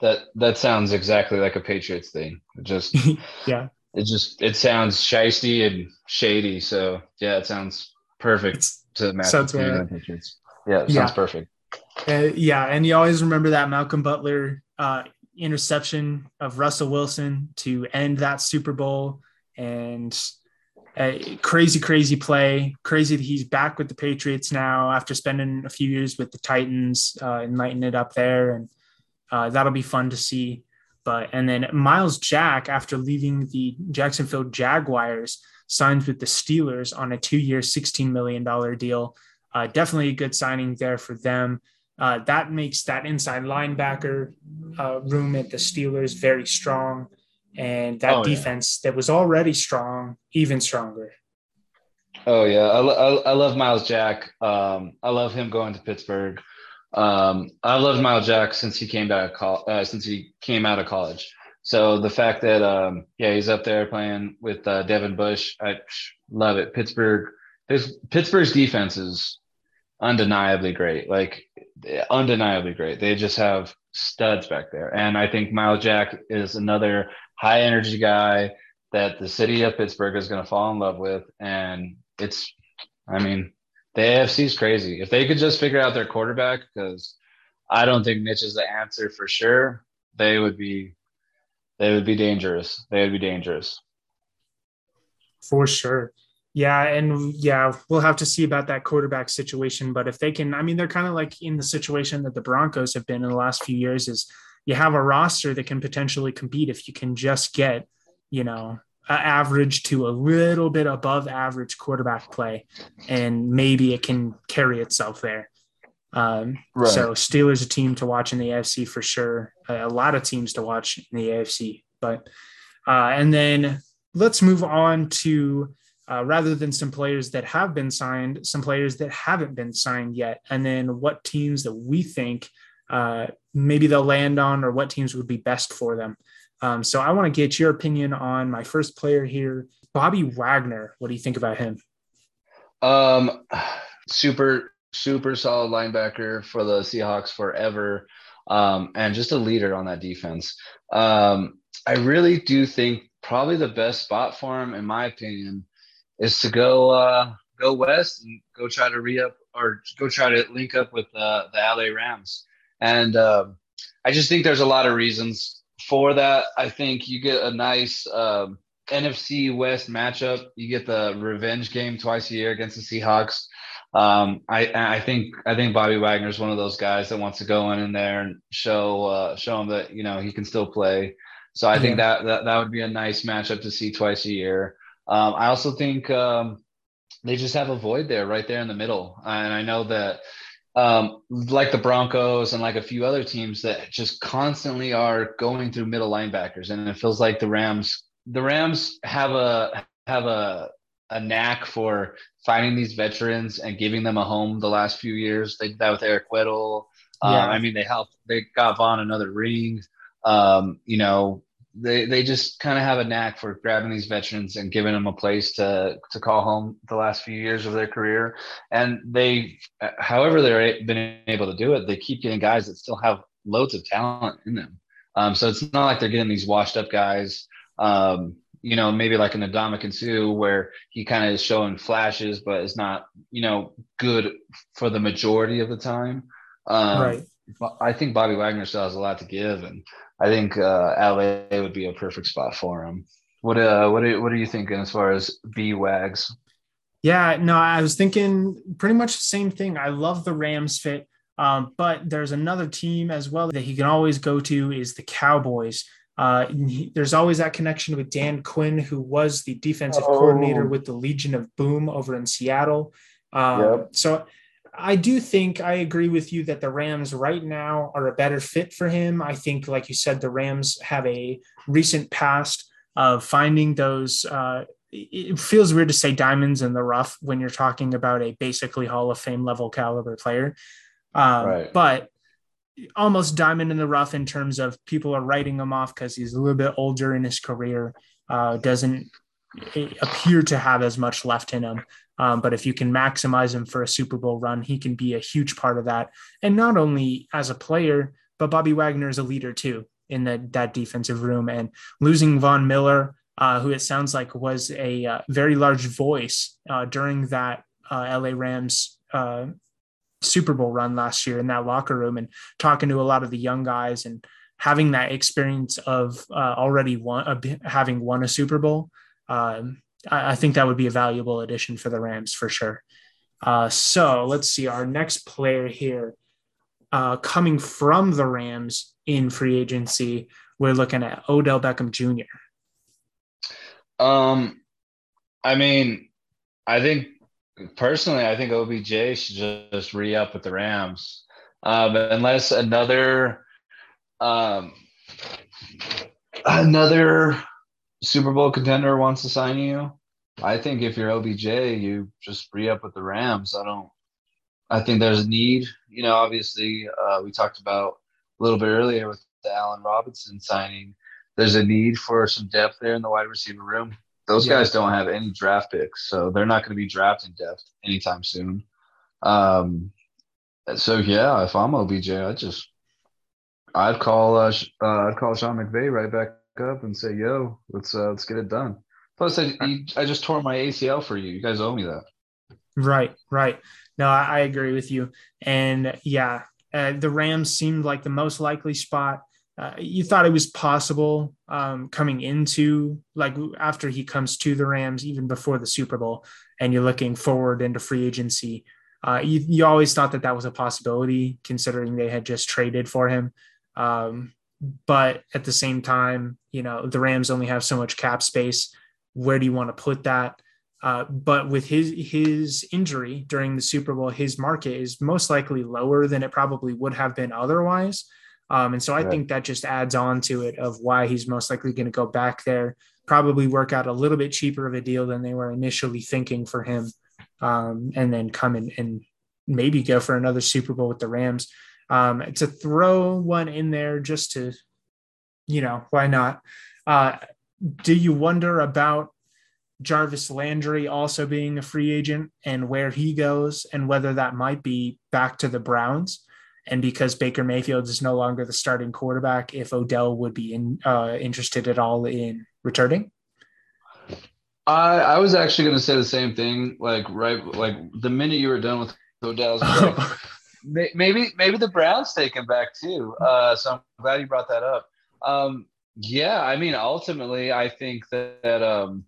That that sounds exactly like a Patriots thing. It just yeah, it just it sounds shisty and shady. So yeah, it sounds perfect it's, to match sounds the Patriots. Yeah, it yeah. sounds perfect. Uh, yeah, and you always remember that Malcolm Butler uh, interception of Russell Wilson to end that Super Bowl, and crazy, crazy play. Crazy that he's back with the Patriots now after spending a few years with the Titans uh, it up there, and uh, that'll be fun to see. But and then Myles Jack, after leaving the Jacksonville Jaguars, signs with the Steelers on a two-year, sixteen million dollar deal. Uh, definitely a good signing there for them. Uh, that makes that inside linebacker uh, room at the Steelers very strong and that oh, defense yeah. that was already strong even stronger. Oh yeah, I, I, I love Myles Jack. Um, I love him going to Pittsburgh. Um, I loved Myles Jack since he came back uh, since he came out of college. So the fact that um, yeah he's up there playing with uh, Devin Bush, I love it. Pittsburgh, his Pittsburgh's defense is undeniably great. Like undeniably great. They just have studs back there, and I think Myles Jack is another high energy guy that the city of Pittsburgh is going to fall in love with. And it's, I mean, the AFC is crazy. If they could just figure out their quarterback, because I don't think Mitch is the answer for sure, they would be, they would be dangerous. They would be dangerous. For sure. Yeah, and yeah, we'll have to see about that quarterback situation. But if they can, I mean, they're kind of like in the situation that the Broncos have been in the last few years. Is you have a roster that can potentially compete if you can just get, you know, average to a little bit above average quarterback play, and maybe it can carry itself there. Um, right. So Steelers a team to watch in the AFC for sure. A, lot of teams to watch in the AFC, but uh, and then let's move on to uh, rather than some players that have been signed, some players that haven't been signed yet, and then what teams that we think uh, maybe they'll land on or what teams would be best for them. Um, so I want to get your opinion on my first player here, Bobby Wagner. What do you think about him? Um, super, super solid linebacker for the Seahawks forever, um, and just a leader on that defense. Um, I really do think probably the best spot for him, in my opinion, is to go uh, go west and go try to re up or go try to link up with uh, the LA Rams. And um, I just think there's a lot of reasons for that. I think you get a nice um, NFC West matchup. You get the revenge game twice a year against the Seahawks. Um, I I think I think Bobby Wagner is one of those guys that wants to go in, in there and show uh, show him that you know he can still play. So I yeah. think that, that that would be a nice matchup to see twice a year. Um, I also think um, they just have a void there, right there in the middle. And I know that, um, like the Broncos and like a few other teams that just constantly are going through middle linebackers, and it feels like the Rams, the Rams have a have a a knack for finding these veterans and giving them a home the last few years. They did that with Eric Weddle. Um. I mean, they helped. They got Von another ring. Um, you know, they they just kind of have a knack for grabbing these veterans and giving them a place to to call home the last few years of their career. And they, however, they're been able to do it, they keep getting guys that still have loads of talent in them. Um, so it's not like they're getting these washed up guys. Um, you know, maybe like an Ndamukong Suh where he kind of is showing flashes, but is not, you know, good for the majority of the time. Um, right. I think Bobby Wagner still has a lot to give, and I think uh, LA would be a perfect spot for him. What uh, what are, what are you thinking as far as B Wags? Yeah, no, I was thinking pretty much the same thing. I love the Rams fit, um, but there's another team as well that he can always go to is the Cowboys. Uh, he, there's always that connection with Dan Quinn, who was the defensive oh. coordinator with the Legion of Boom over in Seattle. Um, yep. So I do think I agree with you that the Rams right now are a better fit for him. I think, like you said, the Rams have a recent past of finding those. Uh, it feels weird to say diamonds in the rough when you're talking about a basically Hall of Fame level caliber player. Um, right. But almost diamond in the rough in terms of people are writing him off because he's a little bit older in his career, uh, doesn't appear to have as much left in him. Um, but if you can maximize him for a Super Bowl run, he can be a huge part of that. And not only as a player, but Bobby Wagner is a leader too in that defensive room. And losing Von Miller, uh, who it sounds like was a uh, very large voice uh, during that uh, LA Rams uh, Super Bowl run last year in that locker room and talking to a lot of the young guys and having that experience of uh, already won, having won a Super Bowl. Um, I, I, think that would be a valuable addition for the Rams for sure. Uh, so let's see our next player here uh, coming from the Rams in free agency. We're looking at Odell Beckham Jr. Um, I mean, I think personally, I think OBJ should just re up with the Rams, um, unless another um, another Super Bowl contender wants to sign you. I think if you're OBJ, you just re up with the Rams. I don't. I think there's a need. You know, obviously, uh, we talked about a little bit earlier with the Allen Robinson signing. There's a need for some depth there in the wide receiver room those yeah. guys don't have any draft picks, so they're not going to be drafting depth anytime soon. Um, so yeah, if I'm OBJ, I just I'd call uh, uh I'd call Sean McVay right back up and say, "Yo, let's uh, let's get it done." Plus, I I just tore my ACL for you. You guys owe me that. Right, right. No, I, I agree with you. And yeah, uh, the Rams seemed like the most likely spot uh, you thought it was possible um, coming into like after he comes to the Rams, even before the Super Bowl, and you're looking forward into free agency. Uh, you, you always thought that that was a possibility, considering they had just traded for him. Um, but at the same time, you know the Rams only have so much cap space. Where do you want to put that? Uh, but with his his injury during the Super Bowl, his market is most likely lower than it probably would have been otherwise. Um, and so I think that just adds on to it of why he's most likely going to go back there, probably work out a little bit cheaper of a deal than they were initially thinking for him, um, and then come in and maybe go for another Super Bowl with the Rams. Um, to throw one in there just to, you know, why not? Uh, do you wonder about Jarvis Landry also being a free agent and where he goes and whether that might be back to the Browns? and because Baker Mayfield is no longer the starting quarterback, if Odell would be in, uh, interested at all in returning? I I was actually going to say the same thing. Like right, like the minute you were done with Odell's, like, maybe maybe the Browns take him back too. Uh, so I'm glad you brought that up. Um, yeah, I mean, ultimately, I think that, that um,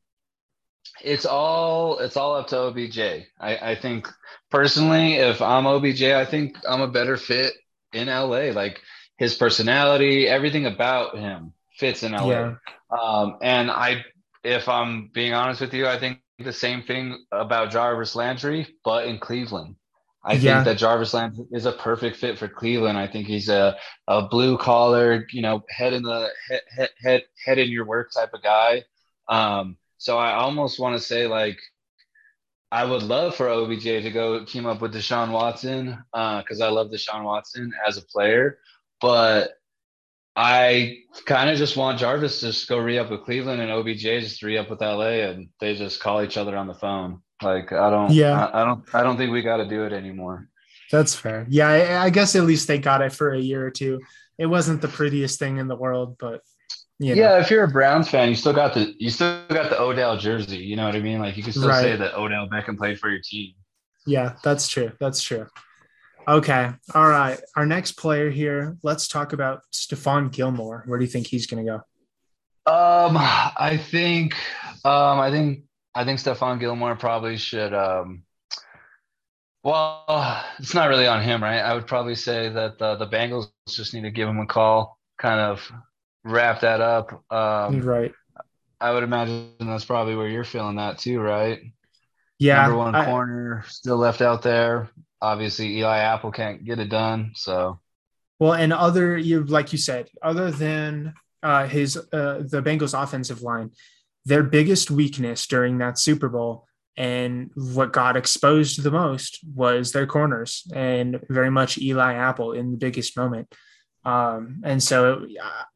it's all it's all up to OBJ. I, I think personally, if I'm OBJ, I think I'm a better fit in LA. Like his personality, everything about him fits in LA. Yeah. Um, and I if I'm being honest with you, I think the same thing about Jarvis Landry, but in Cleveland. I yeah. think that Jarvis Landry is a perfect fit for Cleveland. I think he's a, a blue collar, you know, head in the head, head, head in your work type of guy. Um, so I almost want to say like I would love for OBJ to go team up with Deshaun Watson because uh, I love Deshaun Watson as a player, but I kind of just want Jarvis to just go re up with Cleveland and OBJ just re up with LA, and they just call each other on the phone. Like I don't, yeah, I, I don't, I don't think we got to do it anymore. That's fair. Yeah, I, I, guess at least they got it for a year or two. It wasn't the prettiest thing in the world, but you know. yeah, if you're a Browns fan, you still got the you still got the Odell jersey. You know what I mean? Like you can still right. say that Odell Beckham played for your team. Yeah, that's true. That's true. Okay. All right. Our next player here. Let's talk about Stephon Gilmore. Where do you think he's going to go? Um, I think, um, I think, I think Stephon Gilmore probably should. Um, well, it's not really on him, right? I would probably say that the, the Bengals just need to give him a call, kind of wrap that up. Um, right. I would imagine that's probably where you're feeling that too, right? Yeah. Number one I, corner still left out there. Obviously, Eli Apple can't get it done. So, well, and other you like you said, other than uh, his uh, the Bengals offensive line, their biggest weakness during that Super Bowl and what got exposed the most was their corners and very much Eli Apple in the biggest moment. Um, and so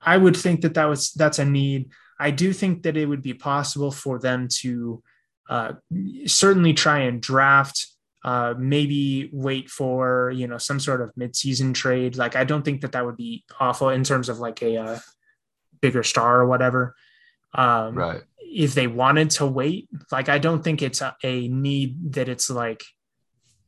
I would think that that was that's a need. I do think that it would be possible for them to uh, certainly try and draft. Uh, maybe wait for you know some sort of midseason trade. Like I don't think that that would be awful in terms of like a, a uh, bigger star or whatever. Um, right. If they wanted to wait, like I don't think it's a, a need that it's like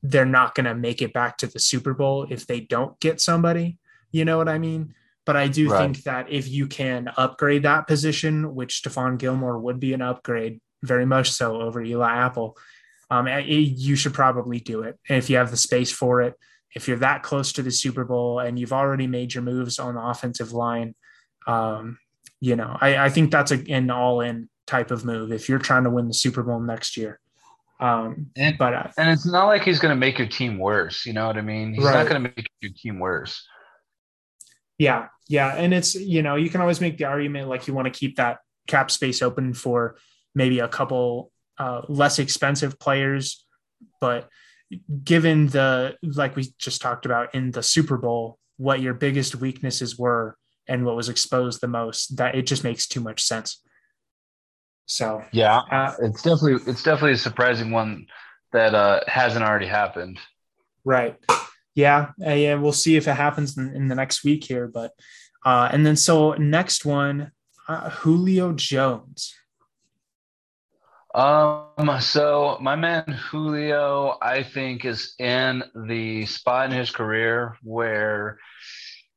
they're not going to make it back to the Super Bowl if they don't get somebody. You know what I mean? But I do right. think that if you can upgrade that position, which Stephon Gilmore would be an upgrade, very much so over Eli Apple, um, it, you should probably do it And if you have the space for it. If you're that close to the Super Bowl and you've already made your moves on the offensive line, um, you know, I, I, think that's a, an all-in type of move if you're trying to win the Super Bowl next year. Um, and, but uh, and it's not like he's going to make your team worse. You know what I mean? He's right. not going to make your team worse. Yeah, yeah, and it's you know you can always make the argument like you want to keep that cap space open for maybe a couple uh, less expensive players, but given the like we just talked about in the Super Bowl, what your biggest weaknesses were and what was exposed the most, that it just makes too much sense. So yeah, uh, it's definitely it's definitely a surprising one that uh, hasn't already happened. Right yeah, uh, yeah, we'll see if it happens in, in the next week here. But uh, and then so next one, uh, Julio Jones. Um, so my man Julio, I think, is in the spot in his career where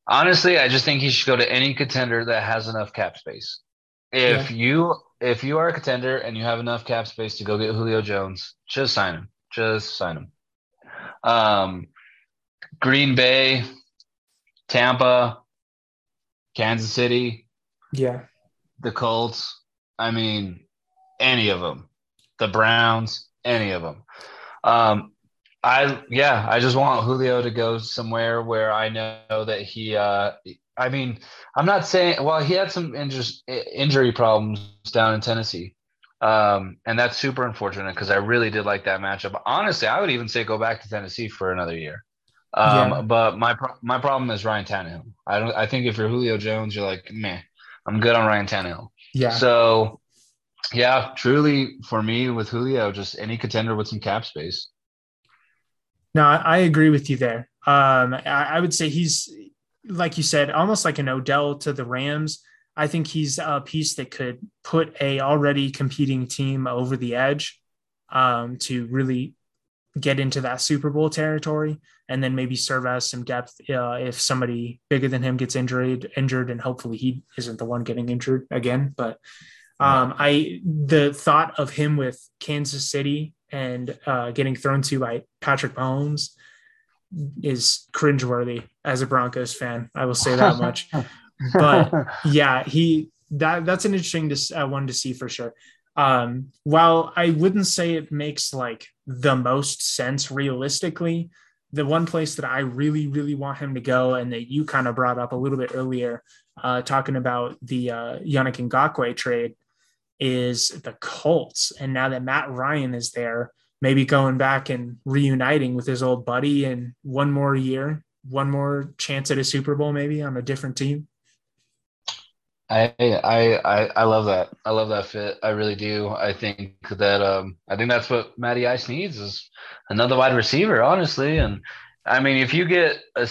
honestly, I just think he should go to any contender that has enough cap space. If yeah. you if you are a contender and you have enough cap space to go get Julio Jones, just sign him. Just sign him. Um, Green Bay, Tampa, Kansas City. Yeah. The Colts. I mean, any of them. The Browns, any of them. Um, I yeah, I just want Julio to go somewhere where I know that he. Uh, I mean, I'm not saying. Well, he had some injury injury problems down in Tennessee, um, and that's super unfortunate because I really did like that matchup. Honestly, I would even say go back to Tennessee for another year. Um, yeah. But my my problem is Ryan Tannehill. I don't. I think if you're Julio Jones, you're like, man, I'm good on Ryan Tannehill. Yeah. So, yeah, truly for me with Julio, just any contender with some cap space. No, I agree with you there. Um, I, I would say he's like you said, almost like an Odell to the Rams. I think he's a piece that could put a already competing team over the edge um, to really get into that Super Bowl territory and then maybe serve as some depth uh, if somebody bigger than him gets injured injured and hopefully he isn't the one getting injured again but um, I the thought of him with Kansas City and uh, getting thrown to by Patrick Mahomes is cringeworthy as a Broncos fan. I will say that much. but yeah, he that that's an interesting to, uh, one to see for sure. Um, while I wouldn't say it makes like the most sense realistically, the one place that I really, really want him to go, and that you kind of brought up a little bit earlier, uh, talking about the uh, Yannick Ngakoue trade, is the Colts. And now that Matt Ryan is there, maybe going back and reuniting with his old buddy and one more year, one more chance at a Super Bowl, maybe on a different team. I I I love that. I love that fit. I really do. I think that um I think that's what Matty Ice needs is another wide receiver, honestly. And I mean, if you get a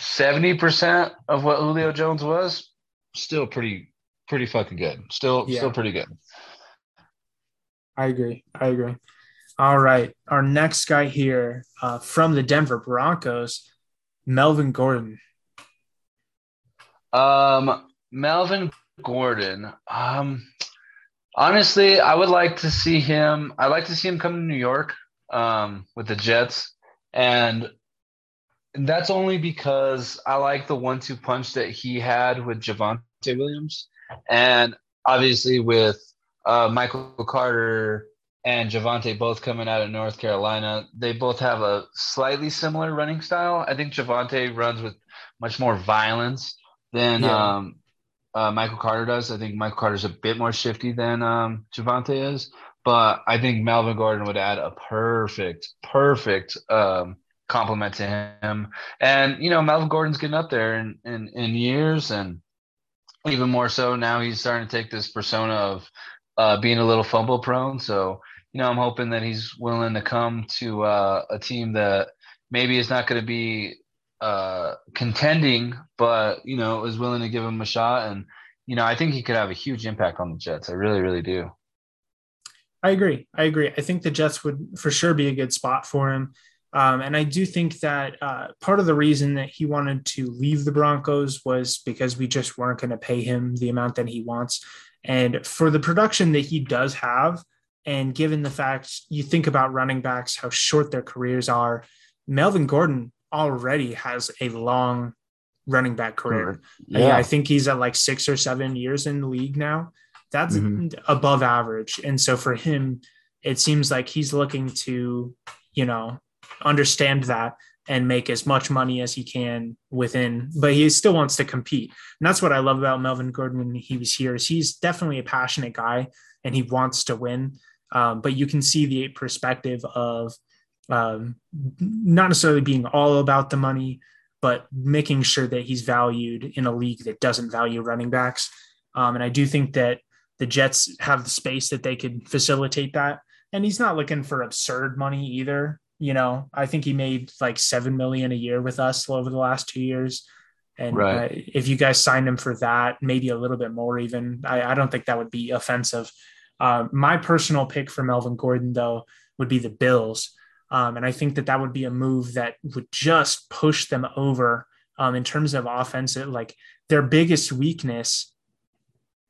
seventy percent of what Julio Jones was, still pretty pretty fucking good. Still yeah. still pretty good. I agree. I agree. All right, our next guy here uh, from the Denver Broncos, Melvin Gordon. Um, Melvin Gordon. Um, honestly, I would like to see him. I like to see him come to New York um, with the Jets, and that's only because I like the one-two punch that he had with Javonte Williams, and obviously with uh, Michael Carter and Javonte both coming out of North Carolina. They both have a slightly similar running style. I think Javonte runs with much more violence than yeah. um, uh, Michael Carter does. I think Michael Carter's a bit more shifty than um, Javonte is, but I think Melvin Gordon would add a perfect, perfect um, compliment to him. And you know, Melvin Gordon's getting up there in, in in years, and even more so now he's starting to take this persona of uh, being a little fumble prone. So you know, I'm hoping that he's willing to come to uh, a team that maybe is not going to be uh, contending, but you know, is willing to give him a shot. And you know, I think he could have a huge impact on the Jets. I really, really do. I agree. I agree. I think the Jets would for sure be a good spot for him. Um, and I do think that uh, part of the reason that he wanted to leave the Broncos was because we just weren't going to pay him the amount that he wants. And for the production that he does have, and given the fact you think about running backs, how short their careers are, Melvin Gordon already has a long running back career. Yeah. I, I think he's at like six or seven years in the league now. That's mm-hmm. above average. And so for him, it seems like he's looking to, you know, understand that and make as much money as he can within, but he still wants to compete. And that's what I love about Melvin Gordon when he was here is he's definitely a passionate guy and he wants to win. Um, but you can see the perspective of um, not necessarily being all about the money, but making sure that he's valued in a league that doesn't value running backs. Um, and I do think that the Jets have the space that they could facilitate that. And he's not looking for absurd money either. You know, I think he made like seven million a year with us over the last two years. And right. uh, if you guys signed him for that, maybe a little bit more, even I, I don't think that would be offensive. Uh, my personal pick for Melvin Gordon, though, would be the Bills. Um, and I think that that would be a move that would just push them over um, in terms of offensive, like their biggest weakness.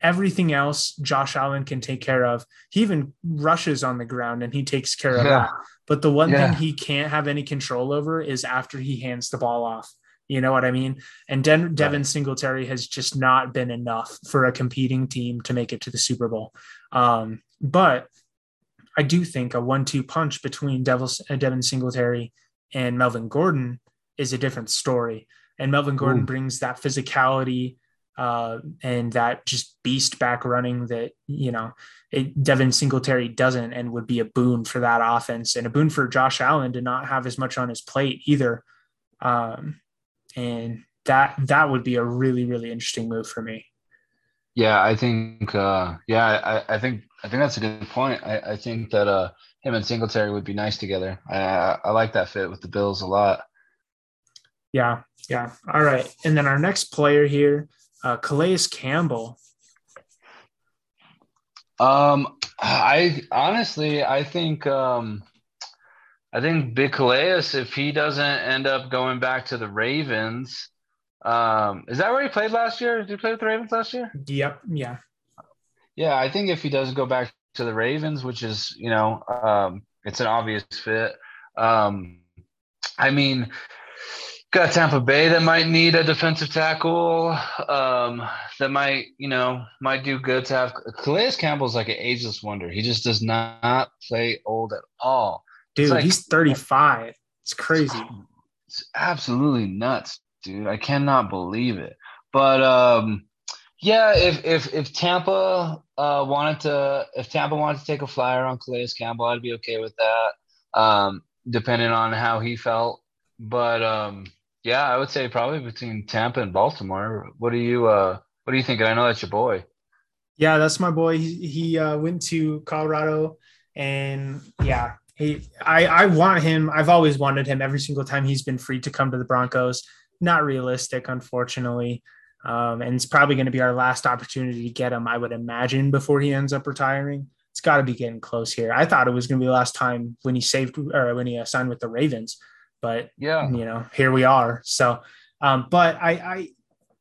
Everything else, Josh Allen can take care of. He even rushes on the ground and he takes care of yeah. that. But the one yeah. thing he can't have any control over is after he hands the ball off. You know what I mean? And De- Devin Singletary has just not been enough for a competing team to make it to the Super Bowl. Um, but I do think a one-two punch between Devils, uh, Devin Singletary and Melvin Gordon is a different story. And Melvin Gordon Ooh. brings that physicality uh, and that just beast back running that you know it, Devin Singletary doesn't, and would be a boon for that offense and a boon for Josh Allen to not have as much on his plate either. Um, and that that would be a really really interesting move for me. Yeah, I think. Uh, yeah, I, I think I think that's a good point. I, I think that uh, him and Singletary would be nice together. I, I, I like that fit with the Bills a lot. Yeah, yeah. All right, and then our next player here, uh, Calais Campbell. Um, I honestly, I think, um, I think Big Calais, if he doesn't end up going back to the Ravens, um, is that where he played last year? Did he play with the Ravens last year? Yep. Yeah. Yeah, I think if he does go back to the Ravens, which is, you know, um, it's an obvious fit. Um, I mean, got Tampa Bay that might need a defensive tackle. Um, that might, you know, might do good to have. Calais Campbell's like an ageless wonder. He just does not play old at all. Dude, like, he's 35. It's crazy. It's absolutely nuts, dude. I cannot believe it. But um, yeah, if if if Tampa uh, wanted to, if Tampa wanted to take a flyer on Calais Campbell, I'd be okay with that. Um, depending on how he felt. But um, yeah, I would say probably between Tampa and Baltimore. What do you uh what do you think? I know that's your boy. Yeah, that's my boy. He, he uh, went to Colorado, and yeah, he I I want him. I've always wanted him. Every single time he's been free to come to the Broncos. Not realistic, unfortunately. Um, and it's probably going to be our last opportunity to get him, I would imagine, before he ends up retiring. It's got to be getting close here. I thought it was going to be the last time when he saved or when he uh, signed with the Ravens but yeah, you know, here we are. So, um, but I, I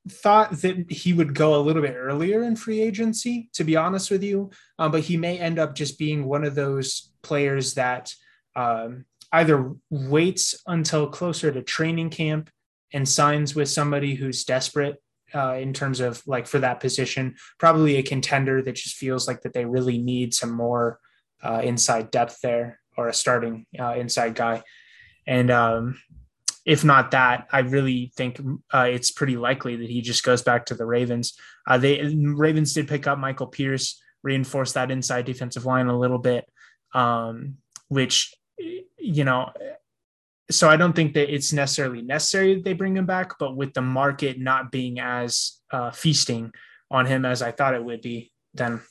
thought that he would go a little bit earlier in free agency, to be honest with you. Um, but he may end up just being one of those players that um, either waits until closer to training camp and signs with somebody who's desperate uh, in terms of like for that position, probably a contender that just feels like that they really need some more uh, inside depth there or a starting uh, inside guy. And um, if not that, I really think uh, it's pretty likely that he just goes back to the Ravens. Uh, they Ravens did pick up Michael Pierce, reinforce that inside defensive line a little bit, um, which you know. So I don't think that it's necessarily necessary that they bring him back, but with the market not being as uh, feasting on him as I thought it would be, then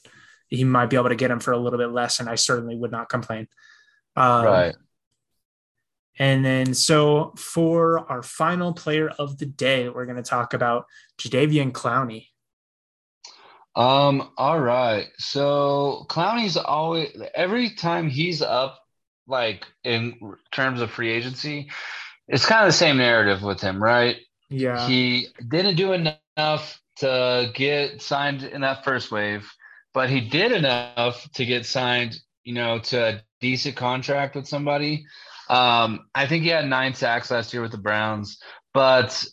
he might be able to get him for a little bit less, and I certainly would not complain. Um, right. And then, so for our final player of the day, we're going to talk about Jadeveon Clowney. Um. All right. So Clowney's always every time he's up, like in terms of free agency, it's kind of the same narrative with him, right? Yeah. He didn't do enough to get signed in that first wave, but he did enough to get signed, you know, to a decent contract with somebody. Um, I think he had nine sacks last year with the Browns. But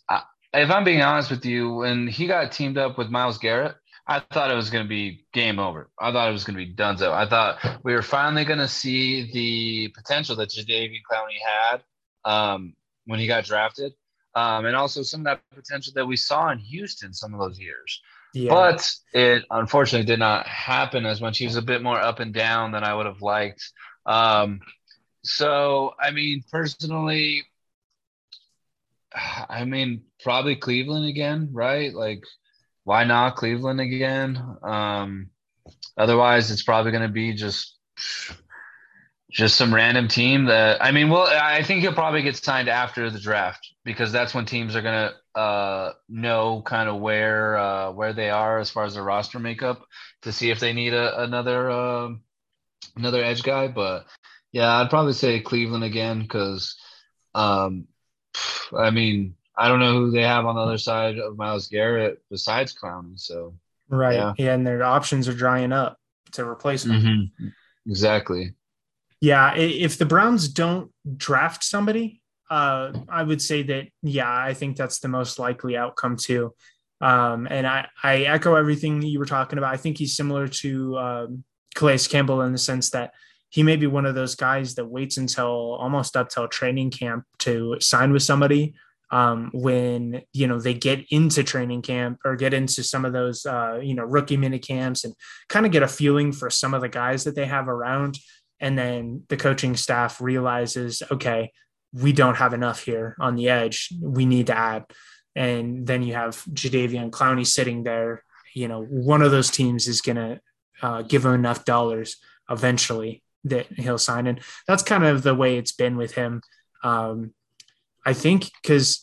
if I'm being honest with you, when he got teamed up with Myles Garrett, I thought it was going to be game over. I thought it was going to be donezo. I thought we were finally going to see the potential that Jadeveon Clowney had um, when he got drafted, um, and also some of that potential that we saw in Houston some of those years. Yeah. But it unfortunately did not happen as much. He was a bit more up and down than I would have liked. Um, so, I mean, personally, I mean, probably Cleveland again, right? Like, why not Cleveland again? Um, otherwise, it's probably going to be just just some random team that I mean, well, I think he'll probably get signed after the draft because that's when teams are going to uh, know kind of where uh, where they are as far as their roster makeup to see if they need a, another uh, another edge guy. But yeah, I'd probably say Cleveland again because, um, I mean, I don't know who they have on the other side of Myles Garrett besides Clowney. So right, yeah, yeah and their options are drying up to replace him. Mm-hmm. Exactly. Yeah, if the Browns don't draft somebody, uh, I would say that yeah, I think that's the most likely outcome too. Um, and I, I echo everything you were talking about. I think he's similar to um, Calais Campbell in the sense that he may be one of those guys that waits until almost up till training camp to sign with somebody um, when you know they get into training camp or get into some of those uh, you know rookie mini camps and kind of get a feeling for some of the guys that they have around and then the coaching staff realizes okay we don't have enough here on the edge we need to add and then you have Jadeveon Clowney sitting there you know one of those teams is going to uh, give him enough dollars eventually that he'll sign. And that's kind of the way it's been with him. Um, I think because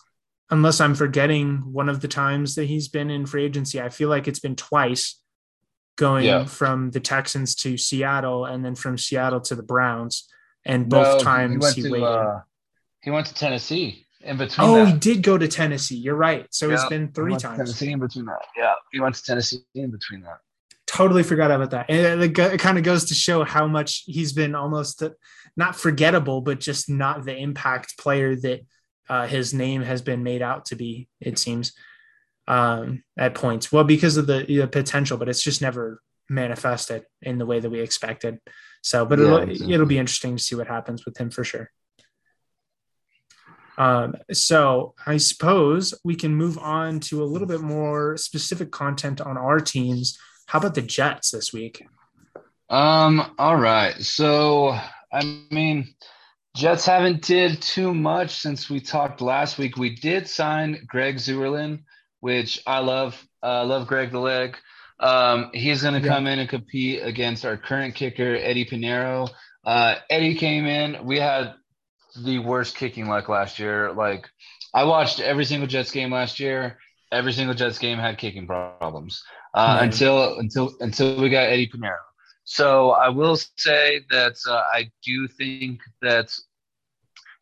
unless I'm forgetting one of the times that he's been in free agency, I feel like it's been twice going yeah. from the Texans to Seattle and then from Seattle to the Browns. And both no, times he, he waited. Uh, he went to Tennessee in between. Oh, that. he did go to Tennessee. You're right. So yeah, it's been three times. Tennessee in between that. Yeah, he went to Tennessee in between that totally forgot about that. And it, it kind of goes to show how much he's been almost not forgettable, but just not the impact player that uh, his name has been made out to be. It seems um, at points. Well, because of the, the, potential, but it's just never manifested in the way that we expected. So, but yeah, it'll, exactly. it'll be interesting to see what happens with him for sure. Um, so I suppose we can move on to a little bit more specific content on our teams. How about the Jets this week? Um, all right. So I mean, Jets haven't did too much since we talked last week. We did sign Greg Zuerlein, which I love. I uh, love Greg the leg. Um, he's going to yeah. come in and compete against our current kicker Eddie Piñeiro. Uh, Eddie came in. We had the worst kicking luck last year. Like I watched every single Jets game last year. Every single Jets game had kicking problems uh, mm-hmm. until until until we got Eddie Piñeiro. So I will say that uh, I do think that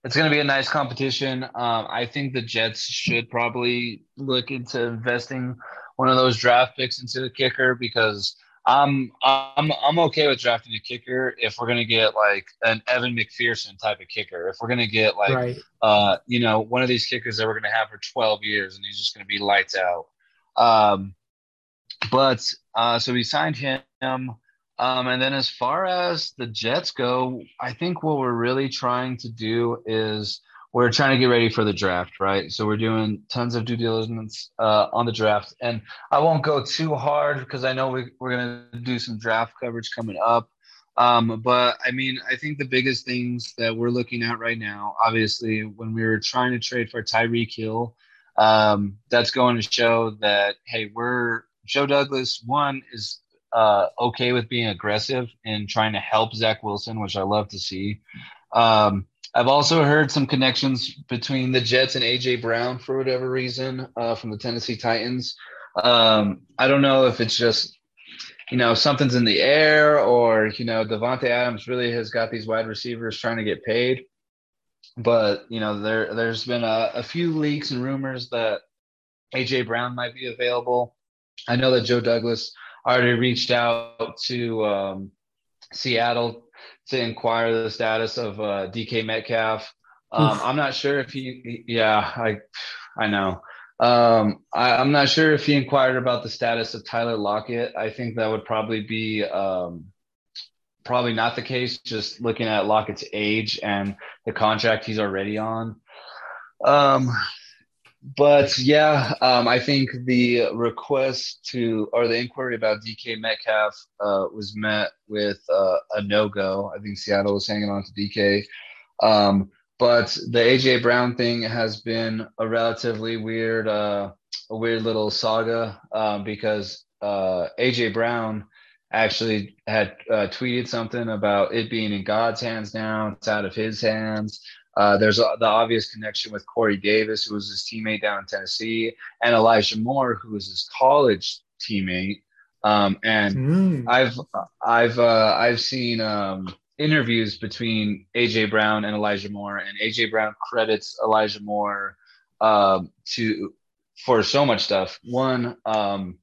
it's going to be a nice competition. Um, I think the Jets should probably look into investing one of those draft picks into the kicker because I'm I'm I'm okay with drafting a kicker if we're gonna get like an Evan McPherson type of kicker. If we're gonna get like right. uh you know one of these kickers that we're gonna have for 12 years and he's just gonna be lights out. Um, but uh, so we signed him. Um, and then as far as the Jets go, I think what we're really trying to do is we're trying to get ready for the draft, right? So we're doing tons of due diligence uh, on the draft, and I won't go too hard because I know we, we're going to do some draft coverage coming up. Um, but I mean, I think the biggest things that we're looking at right now, obviously, when we were trying to trade for Tyreek Hill, um, that's going to show that hey, we're Joe Douglas. One is uh, okay with being aggressive and trying to help Zach Wilson, which I love to see. Um, I've also heard some connections between the Jets and AJ Brown for whatever reason uh, from the Tennessee Titans. Um, I don't know if it's just you know something's in the air or you know Davante Adams really has got these wide receivers trying to get paid. But you know there there's been a, a few leaks and rumors that AJ Brown might be available. I know that Joe Douglas already reached out to um, Seattle to inquire the status of uh, DK Metcalf. Um, I'm not sure if he, yeah, I, I know. Um, I, am not sure if he inquired about the status of Tyler Lockett. I think that would probably be um, probably not the case. Just looking at Lockett's age and the contract he's already on. Um, but yeah, um, I think the request to or the inquiry about DK Metcalf uh, was met with uh, a no go. I think Seattle was hanging on to DK. Um, but the AJ Brown thing has been a relatively weird, uh, a weird little saga um, because uh, AJ Brown actually had uh, tweeted something about it being in God's hands now. It's out of His hands. Uh, there's a, the obvious connection with Corey Davis, who was his teammate down in Tennessee, and Elijah Moore, who was his college teammate. Um, and mm. I've I've uh, I've seen um, interviews between AJ Brown and Elijah Moore, and AJ Brown credits Elijah Moore um, to for so much stuff. One, um,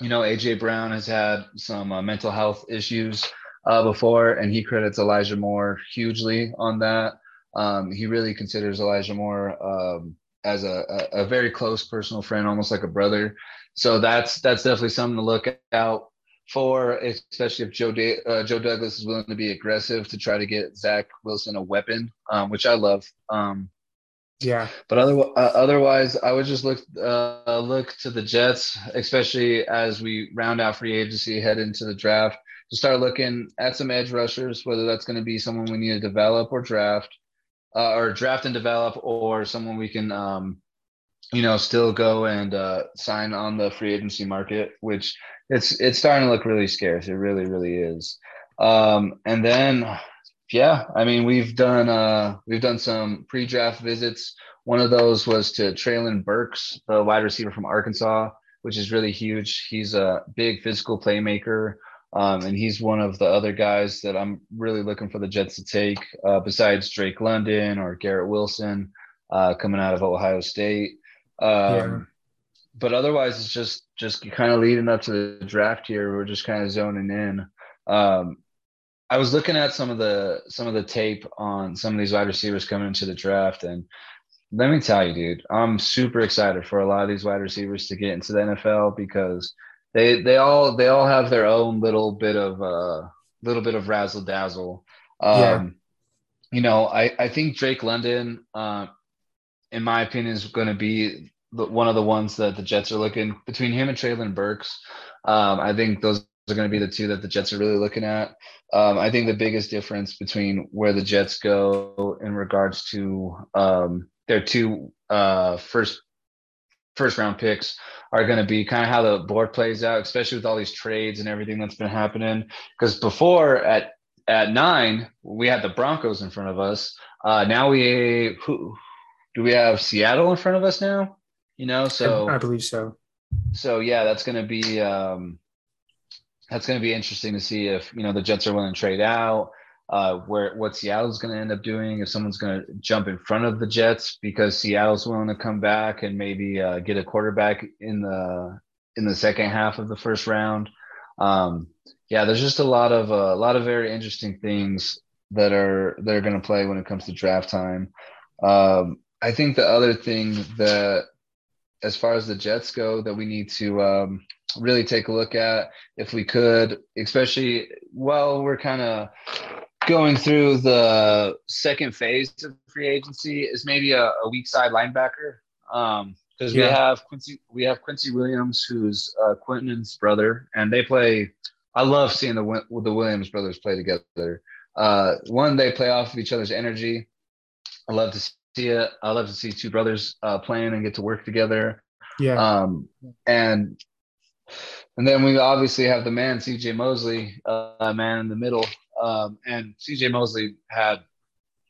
you know, AJ Brown has had some uh, mental health issues uh, before, and he credits Elijah Moore hugely on that. Um, he really considers Elijah Moore um, as a, a, a, very close personal friend, almost like a brother. So that's that's definitely something to look out for, especially if Joe da- uh, Joe Douglas is willing to be aggressive to try to get Zach Wilson a weapon, um, which I love. Um, yeah, but other, uh, otherwise, I would just look uh, look to the Jets, especially as we round out free agency, head into the draft, to start looking at some edge rushers, whether that's going to be someone we need to develop or draft uh, or draft and develop, or someone we can, um, you know, still go and uh, sign on the free agency market, which it's it's starting to look really scarce. It really, really is. Um, and then, yeah, I mean, we've done uh, we've done some pre-draft visits. One of those was to Treylon Burks, the wide receiver from Arkansas, which is really huge. He's a big physical playmaker. Um, and he's one of the other guys that I'm really looking for the Jets to take, uh, besides Drake London or Garrett Wilson uh, coming out of Ohio State. Um, yeah. But otherwise, it's just just kind of leading up to the draft here. We're just kind of zoning in. Um, I was looking at some of the some of the tape on some of these wide receivers coming into the draft, and let me tell you, dude, I'm super excited for a lot of these wide receivers to get into the NFL because they they all they all have their own little bit of uh little bit of razzle dazzle. Um, yeah. You know, I I think Drake London, uh, in my opinion, is going to be the, one of the ones that the Jets are looking between him and Treylon Burks. Um, I think those are going to be the two that the Jets are really looking at. Um, I think the biggest difference between where the Jets go in regards to um, their two uh, first first round picks are going to be kind of how the board plays out, especially with all these trades and everything that's been happening. Because before at at nine, we had the Broncos in front of us. Uh, now we who do we have Seattle in front of us now? You know, so I believe so. So yeah, that's going to be um, that's going to be interesting to see if you know the Jets are willing to trade out uh, where what Seattle's going to end up doing if someone's going to jump in front of the Jets because Seattle's willing to come back and maybe uh, get a quarterback in the in the second half of the first round. Um, yeah, there's just a lot of uh, a lot of very interesting things that are that are going to play when it comes to draft time. Um, I think the other thing that, as far as the Jets go, that we need to um, really take a look at, if we could, especially well, we're kind of going through the second phase of free agency is maybe a, a weak side linebacker. Um, because yeah. we have Quincy, we have Quincy Williams, who's uh, Quinnen's brother, and they play. I love seeing the the Williams brothers play together. Uh, one, they play off of each other's energy. I love to see it. I love to see two brothers uh, playing and get to work together. Yeah. Um, and and then we obviously have the man C.J. Mosley, uh, man in the middle, um, and CJ Mosley had,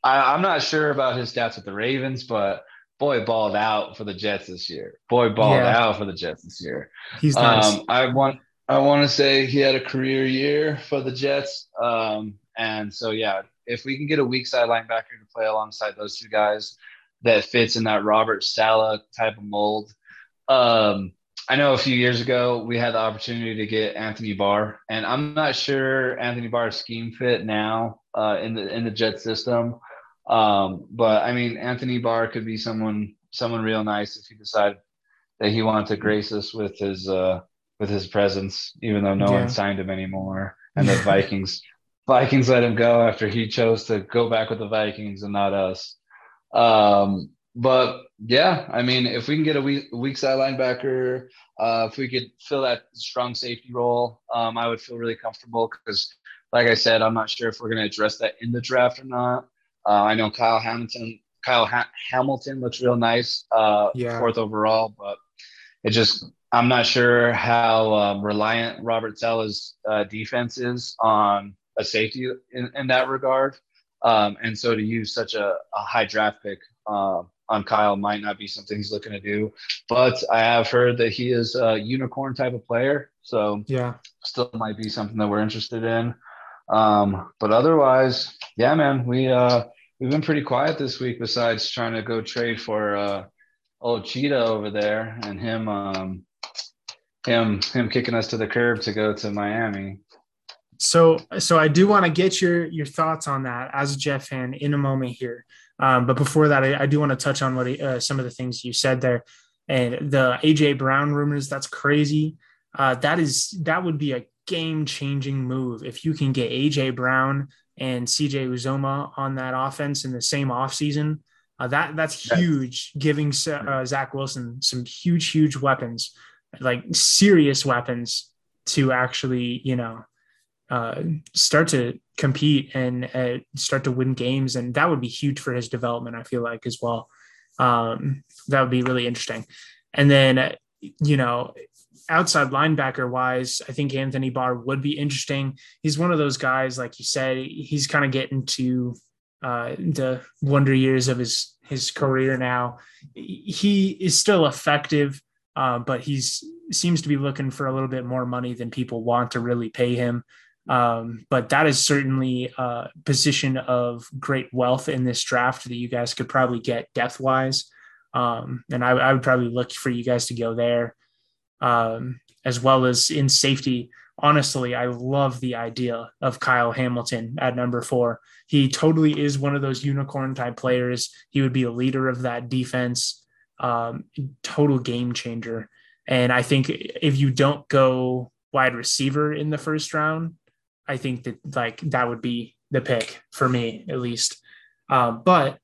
I, am not sure about his stats with the Ravens, but boy balled out for the Jets this year. Boy balled yeah. out for the Jets this year. He's nice. Um, I want I want to say he had a career year for the Jets. Um, and so yeah, if we can get a weak side linebacker to play alongside those two guys that fits in that Robert Saleh type of mold, um, I know a few years ago we had the opportunity to get Anthony Barr, and I'm not sure Anthony Barr's scheme fit now uh, in the in the Jet system. Um, but I mean, Anthony Barr could be someone someone real nice if he decided that he wanted to grace us with his uh, with his presence, even though no yeah. one signed him anymore, and the Vikings Vikings let him go after he chose to go back with the Vikings and not us. Um, but yeah, I mean, if we can get a weak, weak side linebacker, uh, if we could fill that strong safety role, um, I would feel really comfortable because, like I said, I'm not sure if we're going to address that in the draft or not. Uh, I know Kyle Hamilton, Kyle ha- Hamilton looks real nice, uh, yeah. fourth overall, but it just I'm not sure how um, reliant Robert Saleh's uh, defense is on a safety in, in that regard. Um, and so to use such a, a high draft pick um, on Kyle might not be something he's looking to do. But I have heard that he is a unicorn type of player. So yeah, still might be something that we're interested in. Um, but otherwise, yeah, man, we uh we've been pretty quiet this week besides trying to go trade for uh old Cheetah over there and him um him him kicking us to the curb to go to Miami. So so I do want to get your your thoughts on that as a Jet fan in a moment here. Um, but before that, I, I do want to touch on what uh, some of the things you said there, and the AJ Brown rumors. That's crazy. Uh, that is that would be a game changing move if you can get AJ Brown and CJ Uzomah on that offense in the same offseason. Uh, that that's huge, giving uh, Zach Wilson some huge, huge weapons, like serious weapons to actually, you know, uh, start to compete and uh, start to win games, and that would be huge for his development. I feel like as well. Um, that would be really interesting. And then, you know, outside linebacker wise, I think Anthony Barr would be interesting. He's one of those guys, like you said, he's kind of getting to uh, the wonder years of his his career now. He is still effective, uh, but he's seems to be looking for a little bit more money than people want to really pay him. Um, but that is certainly a position of great wealth in this draft that you guys could probably get depth wise. Um, and I, I, would probably look for you guys to go there, um, as well as in safety. honestly, I love the idea of Kyle Hamilton at number four. He totally is one of those unicorn type players. He would be a leader of that defense, um, total game changer. And I think if you don't go wide receiver in the first round, I think that like that would be the pick for me at least. Uh, but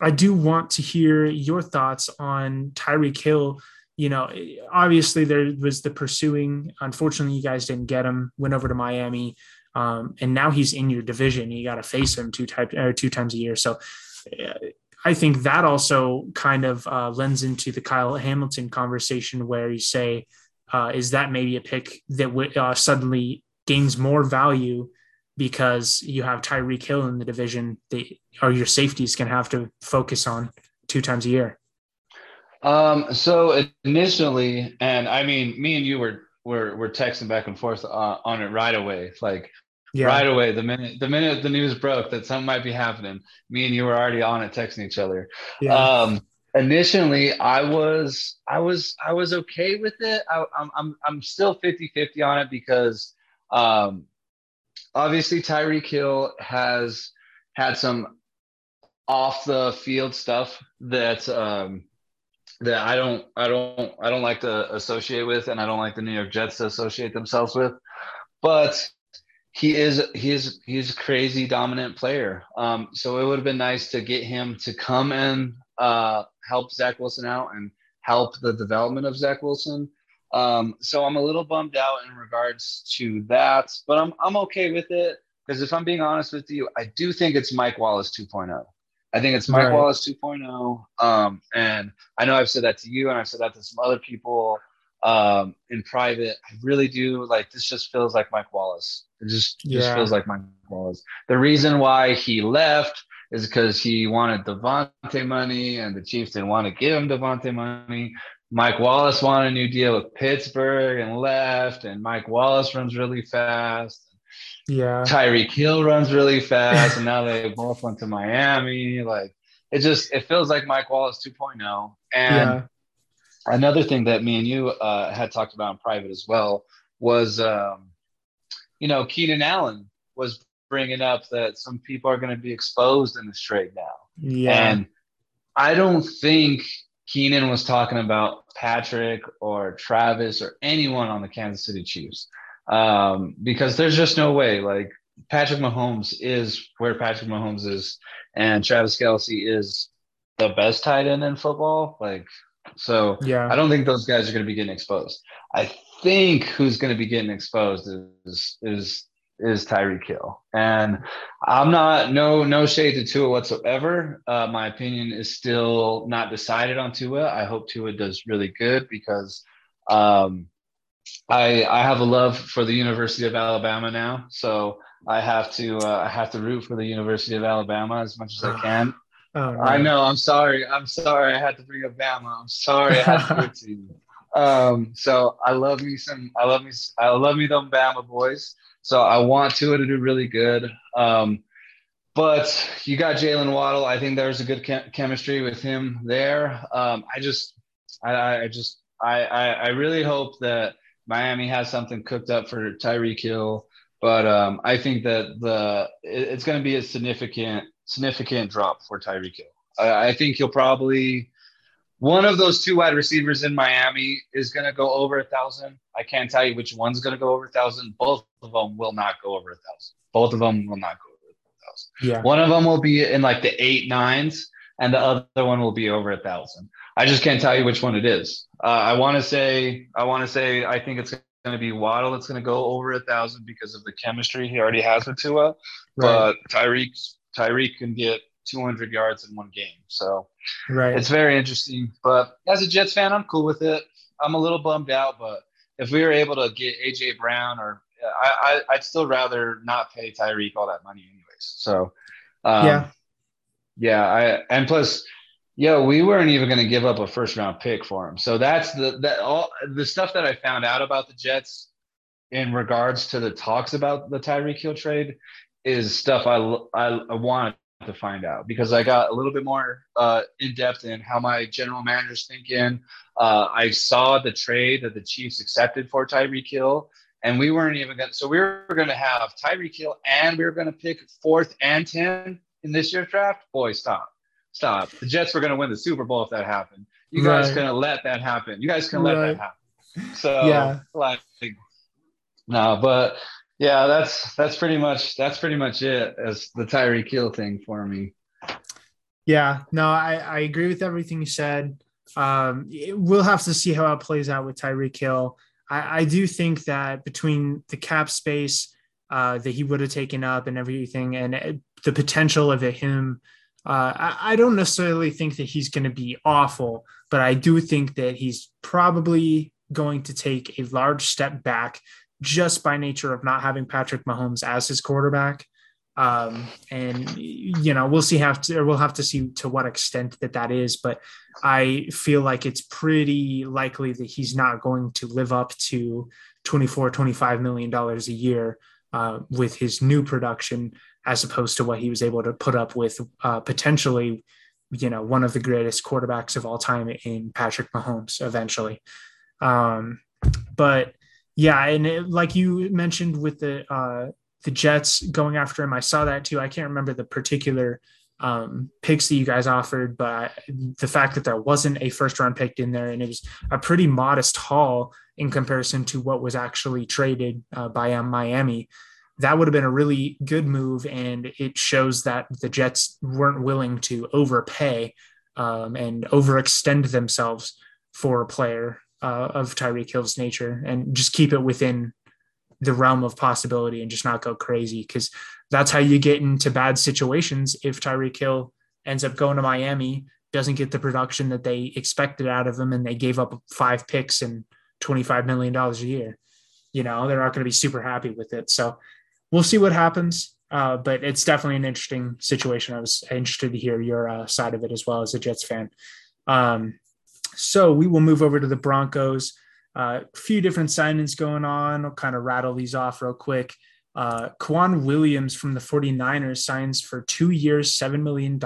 I do want to hear your thoughts on Tyreek Hill. You know, obviously there was the pursuing. Unfortunately, you guys didn't get him. Went over to Miami, um, and now he's in your division. You got to face him two type or two times a year. So, uh, I think that also kind of uh, lends into the Kyle Hamilton conversation, where you say, uh, "Is that maybe a pick that w- uh, suddenly gains more value because you have Tyreek Hill in the division that are your safeties can have to focus on two times a year? Um, so initially, and I mean, me and you were were were texting back and forth uh, on it right away. Like yeah. right away, the minute the minute the news broke that something might be happening, me and you were already on it texting each other. Yeah. Um, initially i was i was i was okay with it I, am I'm, I'm still 50 50 on it because um obviously Tyreek Hill has had some off the field stuff that um, that I don't I don't I don't like to associate with, and I don't like the New York Jets to associate themselves with. But he is he is he's a crazy dominant player. Um, so it would have been nice to get him to come and uh, help Zach Wilson out and help the development of Zach Wilson. Um, so I'm a little bummed out in regards to that, but I'm I'm okay with it because if I'm being honest with you, I do think it's Mike Wallace 2.0. I think it's Mike right. Wallace 2.0. Um, and I know I've said that to you, and I've said that to some other people um, in private. I really do like this. Just feels like Mike Wallace. It just yeah. just feels like Mike Wallace. The reason why he left is because he wanted Davante money, and the Chiefs didn't want to give him Davante money. Mike Wallace wanted a new deal with Pittsburgh and left, and Mike Wallace runs really fast. Yeah. Tyreek Hill runs really fast, and now they both went to Miami. Like it just it feels like Mike Wallace 2.0. And yeah. another thing that me and you uh, had talked about in private as well was, um, you know, Keenan Allen was bringing up that some people are going to be exposed in this trade now. Yeah. And I don't think Keenan was talking about Patrick or Travis or anyone on the Kansas City Chiefs um, because there's just no way. Like Patrick Mahomes is where Patrick Mahomes is, and Travis Kelce is the best tight end in football. Like, so yeah, I don't think those guys are going to be getting exposed. I think who's going to be getting exposed is is is Tyreek Hill. And I'm not no no shade to Tua whatsoever. Uh, my opinion is still not decided on Tua. I hope Tua does really good because um, I I have a love for the University of Alabama now. So I have to uh, I have to root for the University of Alabama as much as I can. Oh, no. I know. I'm sorry. I'm sorry. I had to bring up Bama. I'm sorry. I had to to you. Um, so I love me some. I love me. I love me them Bama boys. So I want Tua to do really good. Um, but you got Jaylen Waddle. I think there's a good chem- chemistry with him there. Um, I just, I, I just, I, I, I, really hope that Miami has something cooked up for Tyreek Hill. But um, I think that the it, it's going to be a significant, significant drop for Tyreek Hill. I, I think he'll probably one of those two wide receivers in Miami is going to go over a thousand. I can't tell you which one's going to go over a thousand. Both of them will not go over a thousand. Both of them will not go over a thousand. Yeah. One of them will be in like the eight nines, and the other one will be over a thousand. I just can't tell you which one it is. Uh, I want to say, I want to say, I think it's going to be Waddle that's going to go over a thousand because of the chemistry he already has with Tua. Right. But Tyreek, Tyreek can get 200 yards in one game. So right. it's very interesting. But as a Jets fan, I'm cool with it. I'm a little bummed out, but if we were able to get AJ Brown or I, I would still rather not pay Tyreek all that money anyways. So um, yeah, yeah. I and plus, yeah, we weren't even going to give up a first round pick for him. So that's the that all the stuff that I found out about the Jets in regards to the talks about the Tyreek Hill trade is stuff I I, I wanted to find out because I got a little bit more uh, in depth in how my general manager's thinking. Uh, I saw the trade that the Chiefs accepted for Tyreek Hill, and we weren't even going to. So we were going to have Tyreek Hill, and we were going to pick fourth and ten in this year's draft. Boy, stop, stop. The Jets were going to win the Super Bowl if that happened. You guys right. couldn't let that happen. You guys couldn't right. let that happen. So yeah, like no, but yeah, that's that's pretty much that's pretty much it as the Tyreek Hill thing for me. Yeah, no, I, I agree with everything you said. Um, we'll have to see how it plays out with Tyreek Hill. I, I do think that between the cap space uh, that he would have taken up and everything, and uh, the potential of him, uh, I, I don't necessarily think that he's going to be awful, but I do think that he's probably going to take a large step back just by nature of not having Patrick Mahomes as his quarterback. Um, and you know, we'll see have to, we'll have to see to what extent that that is, but I feel like it's pretty likely that he's not going to live up to 24, 25 million dollars a year uh, with his new production, as opposed to what he was able to put up with uh, potentially, you know, one of the greatest quarterbacks of all time in Patrick Mahomes eventually. Um, but yeah, and it, like you mentioned with the uh, the Jets going after him, I saw that too. I can't remember the particular um, picks that you guys offered, but the fact that there wasn't a first round pick in there and it was a pretty modest haul in comparison to what was actually traded uh, by um, Miami, that would have been a really good move. And it shows that the Jets weren't willing to overpay um, and overextend themselves for a player uh, of Tyreek Hill's nature and just keep it within the realm of possibility and just not go crazy because that's how you get into bad situations if Tyreek Hill ends up going to Miami, doesn't get the production that they expected out of him, and they gave up five picks and $25 million a year. You know, they're not going to be super happy with it. So we'll see what happens. Uh, but it's definitely an interesting situation. I was interested to hear your uh, side of it as well as a Jets fan. Um, so we will move over to the Broncos. A uh, few different signings going on. I'll kind of rattle these off real quick. Uh, K'Waun Williams from the 49ers signs for two years, $7 million.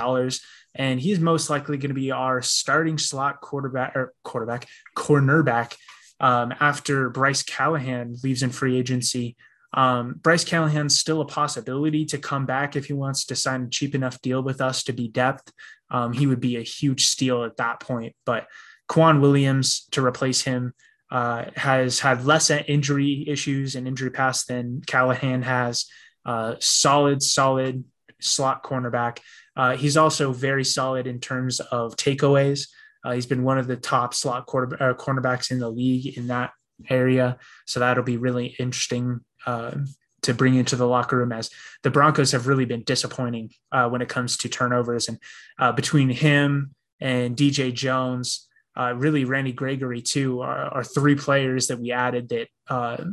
And he's most likely going to be our starting slot quarterback or quarterback, cornerback um, after Bryce Callahan leaves in free agency. Um, Bryce Callahan's still a possibility to come back if he wants to sign a cheap enough deal with us to be depth. Um, he would be a huge steal at that point. But K'Waun Williams to replace him uh, has had less injury issues and injury past than Callahan has. Uh, solid, solid slot cornerback. Uh, he's also very solid in terms of takeaways. Uh, he's been one of the top slot quarter, uh, cornerbacks in the league in that area. So that'll be really interesting uh, to bring into the locker room as the Broncos have really been disappointing when it comes to turnovers. And between him and DJ Jones, uh, really Randy Gregory too are, are, three players that we added that uh,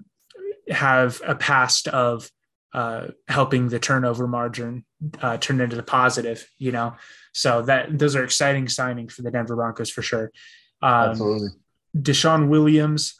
have a past of uh, helping the turnover margin uh, turn into the positive. You know, so that those are exciting signings for the Denver Broncos for sure. Um, Absolutely. DeShawn Williams,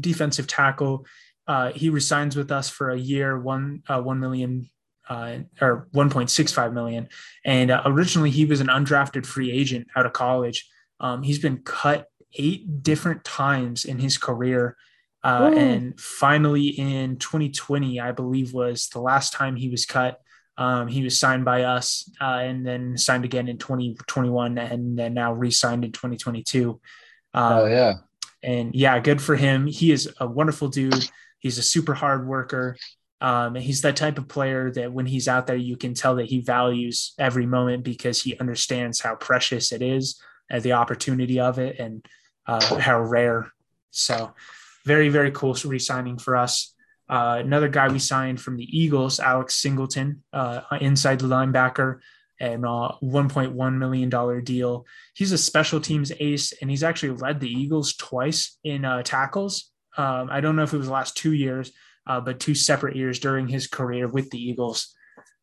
defensive tackle. Uh, he resigns with us for a year, one uh, one million uh, or 1.65 million. And uh, originally, he was an undrafted free agent out of college. Um, he's been cut eight different times in his career. Uh, and finally, in 2020, I believe was the last time he was cut. Um, he was signed by us uh, and then signed again in 2021 and then now re signed in 2022. Um, oh, yeah. And yeah, good for him. He is a wonderful dude. He's a super hard worker. Um, and he's that type of player that when he's out there, you can tell that he values every moment because he understands how precious it is and the opportunity of it and uh, how rare. So, very, very cool re signing for us. Uh, another guy we signed from the Eagles, Alex Singleton, uh, inside the linebacker, and a $1.1 million deal. He's a special teams ace, and he's actually led the Eagles twice in uh, tackles. Um, I don't know if it was the last two years, uh, but two separate years during his career with the Eagles.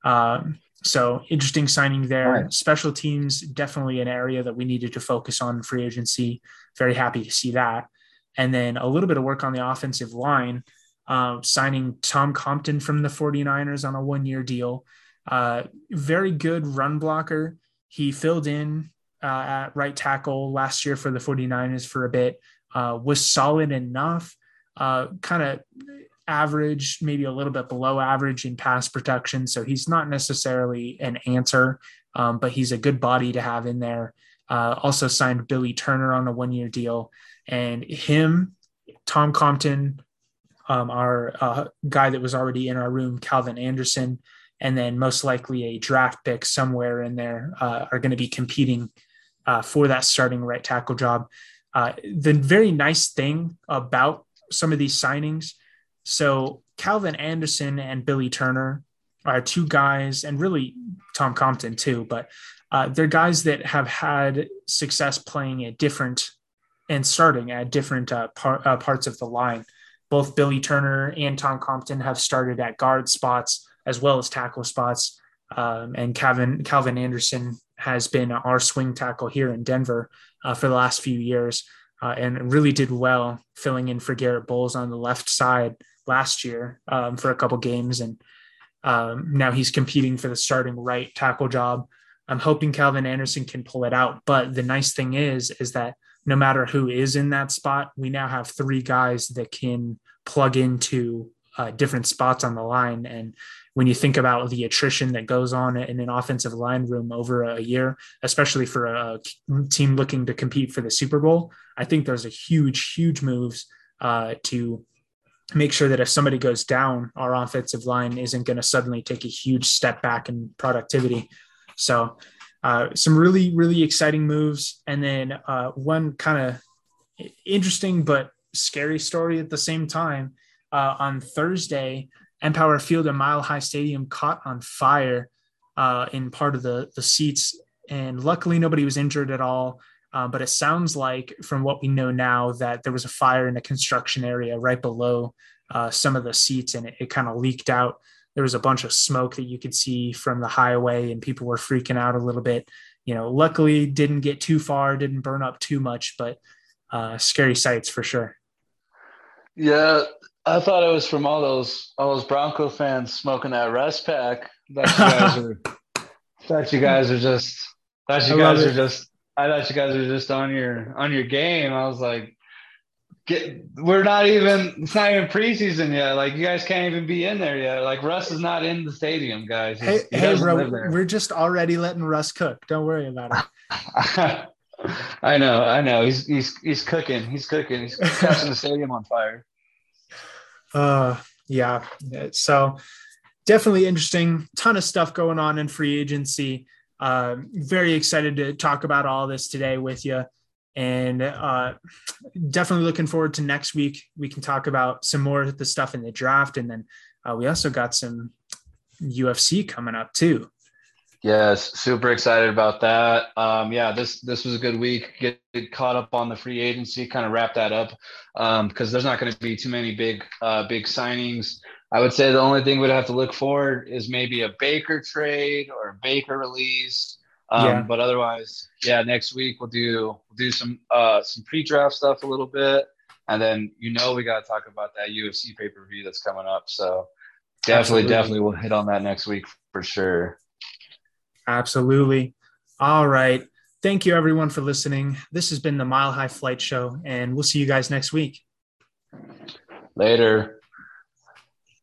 Um, so interesting signing there. Right. Special teams, definitely an area that we needed to focus on free agency. Very happy to see that. And then a little bit of work on the offensive line, uh, signing Tom Compton from the 49ers on a one year deal. Uh, very good run blocker. He filled in uh, at right tackle last year for the 49ers for a bit, uh, was solid enough. Uh, kind of average, maybe a little bit below average in pass protection. So he's not necessarily an answer, um, but he's a good body to have in there. Uh, also signed Billy Turner on a one year deal. And him, Tom Compton, um, our uh, guy that was already in our room, Calvin Anderson, and then most likely a draft pick somewhere in there uh, are going to be competing uh, for that starting right tackle job. Uh, the very nice thing about some of these signings, so Calvin Anderson and Billy Turner are two guys, and really Tom Compton too, but uh, they're guys that have had success playing at different and starting at different uh, par- uh, parts of the line. Both Billy Turner and Tom Compton have started at guard spots as well as tackle spots. Um, and Calvin Calvin Anderson has been our swing tackle here in Denver uh, for the last few years, uh, and really did well filling in for Garrett Bolles on the left side last year um, for a couple games, and um, now he's competing for the starting right tackle job. I'm hoping Calvin Anderson can pull it out. But the nice thing is, is that no matter who is in that spot, we now have three guys that can plug into uh, different spots on the line. And when you think about the attrition that goes on in an offensive line room over a year, especially for a team looking to compete for the Super Bowl, I think those are huge, huge moves uh, to make sure that if somebody goes down, our offensive line isn't going to suddenly take a huge step back in productivity. So, uh, some really, really exciting moves. And then uh, one kind of interesting but scary story at the same time. Uh, on Thursday, Empower Field and Mile High Stadium caught on fire uh, in part of the, the seats. And luckily, nobody was injured at all. Uh, but it sounds like, from what we know now, that there was a fire in a construction area right below uh, some of the seats and it, it kind of leaked out. There was a bunch of smoke that you could see from the highway and people were freaking out a little bit. You know luckily didn't get too far didn't burn up too much but uh, scary sights for sure. Yeah i thought it was from all those all those bronco fans smoking that rest pack. That you guys are that you guys are just that you guys are just i thought you guys were just on your on your game i was like Get, we're not even it's not even preseason yet. Like you guys can't even be in there yet. Like Russ is not in the stadium, guys. Hey, hey, bro, we're just already letting Russ cook. Don't worry about it. I know, I know. He's he's he's cooking. He's cooking. He's catching the stadium on fire. Uh, yeah. So definitely interesting. Ton of stuff going on in free agency. Uh, very excited to talk about all this today with you and uh, definitely looking forward to next week. We can talk about some more of the stuff in the draft, and then uh, we also got some UFC coming up too. Yes, super excited about that. Um, yeah, this this was a good week. Get, get caught up on the free agency, kind of wrap that up because um, there's not going to be too many big uh, big signings. I would say the only thing we'd have to look for is maybe a Baker trade or a Baker release. Um, yeah. But otherwise, yeah, next week we'll do we'll do some uh, some pre-draft stuff a little bit, and then you know we got to talk about that UFC pay-per-view that's coming up. So definitely, Absolutely. definitely, we'll hit on that next week for sure. Absolutely. All right. Thank you, everyone, for listening. This has been the Mile High Flight Show, and we'll see you guys next week. Later.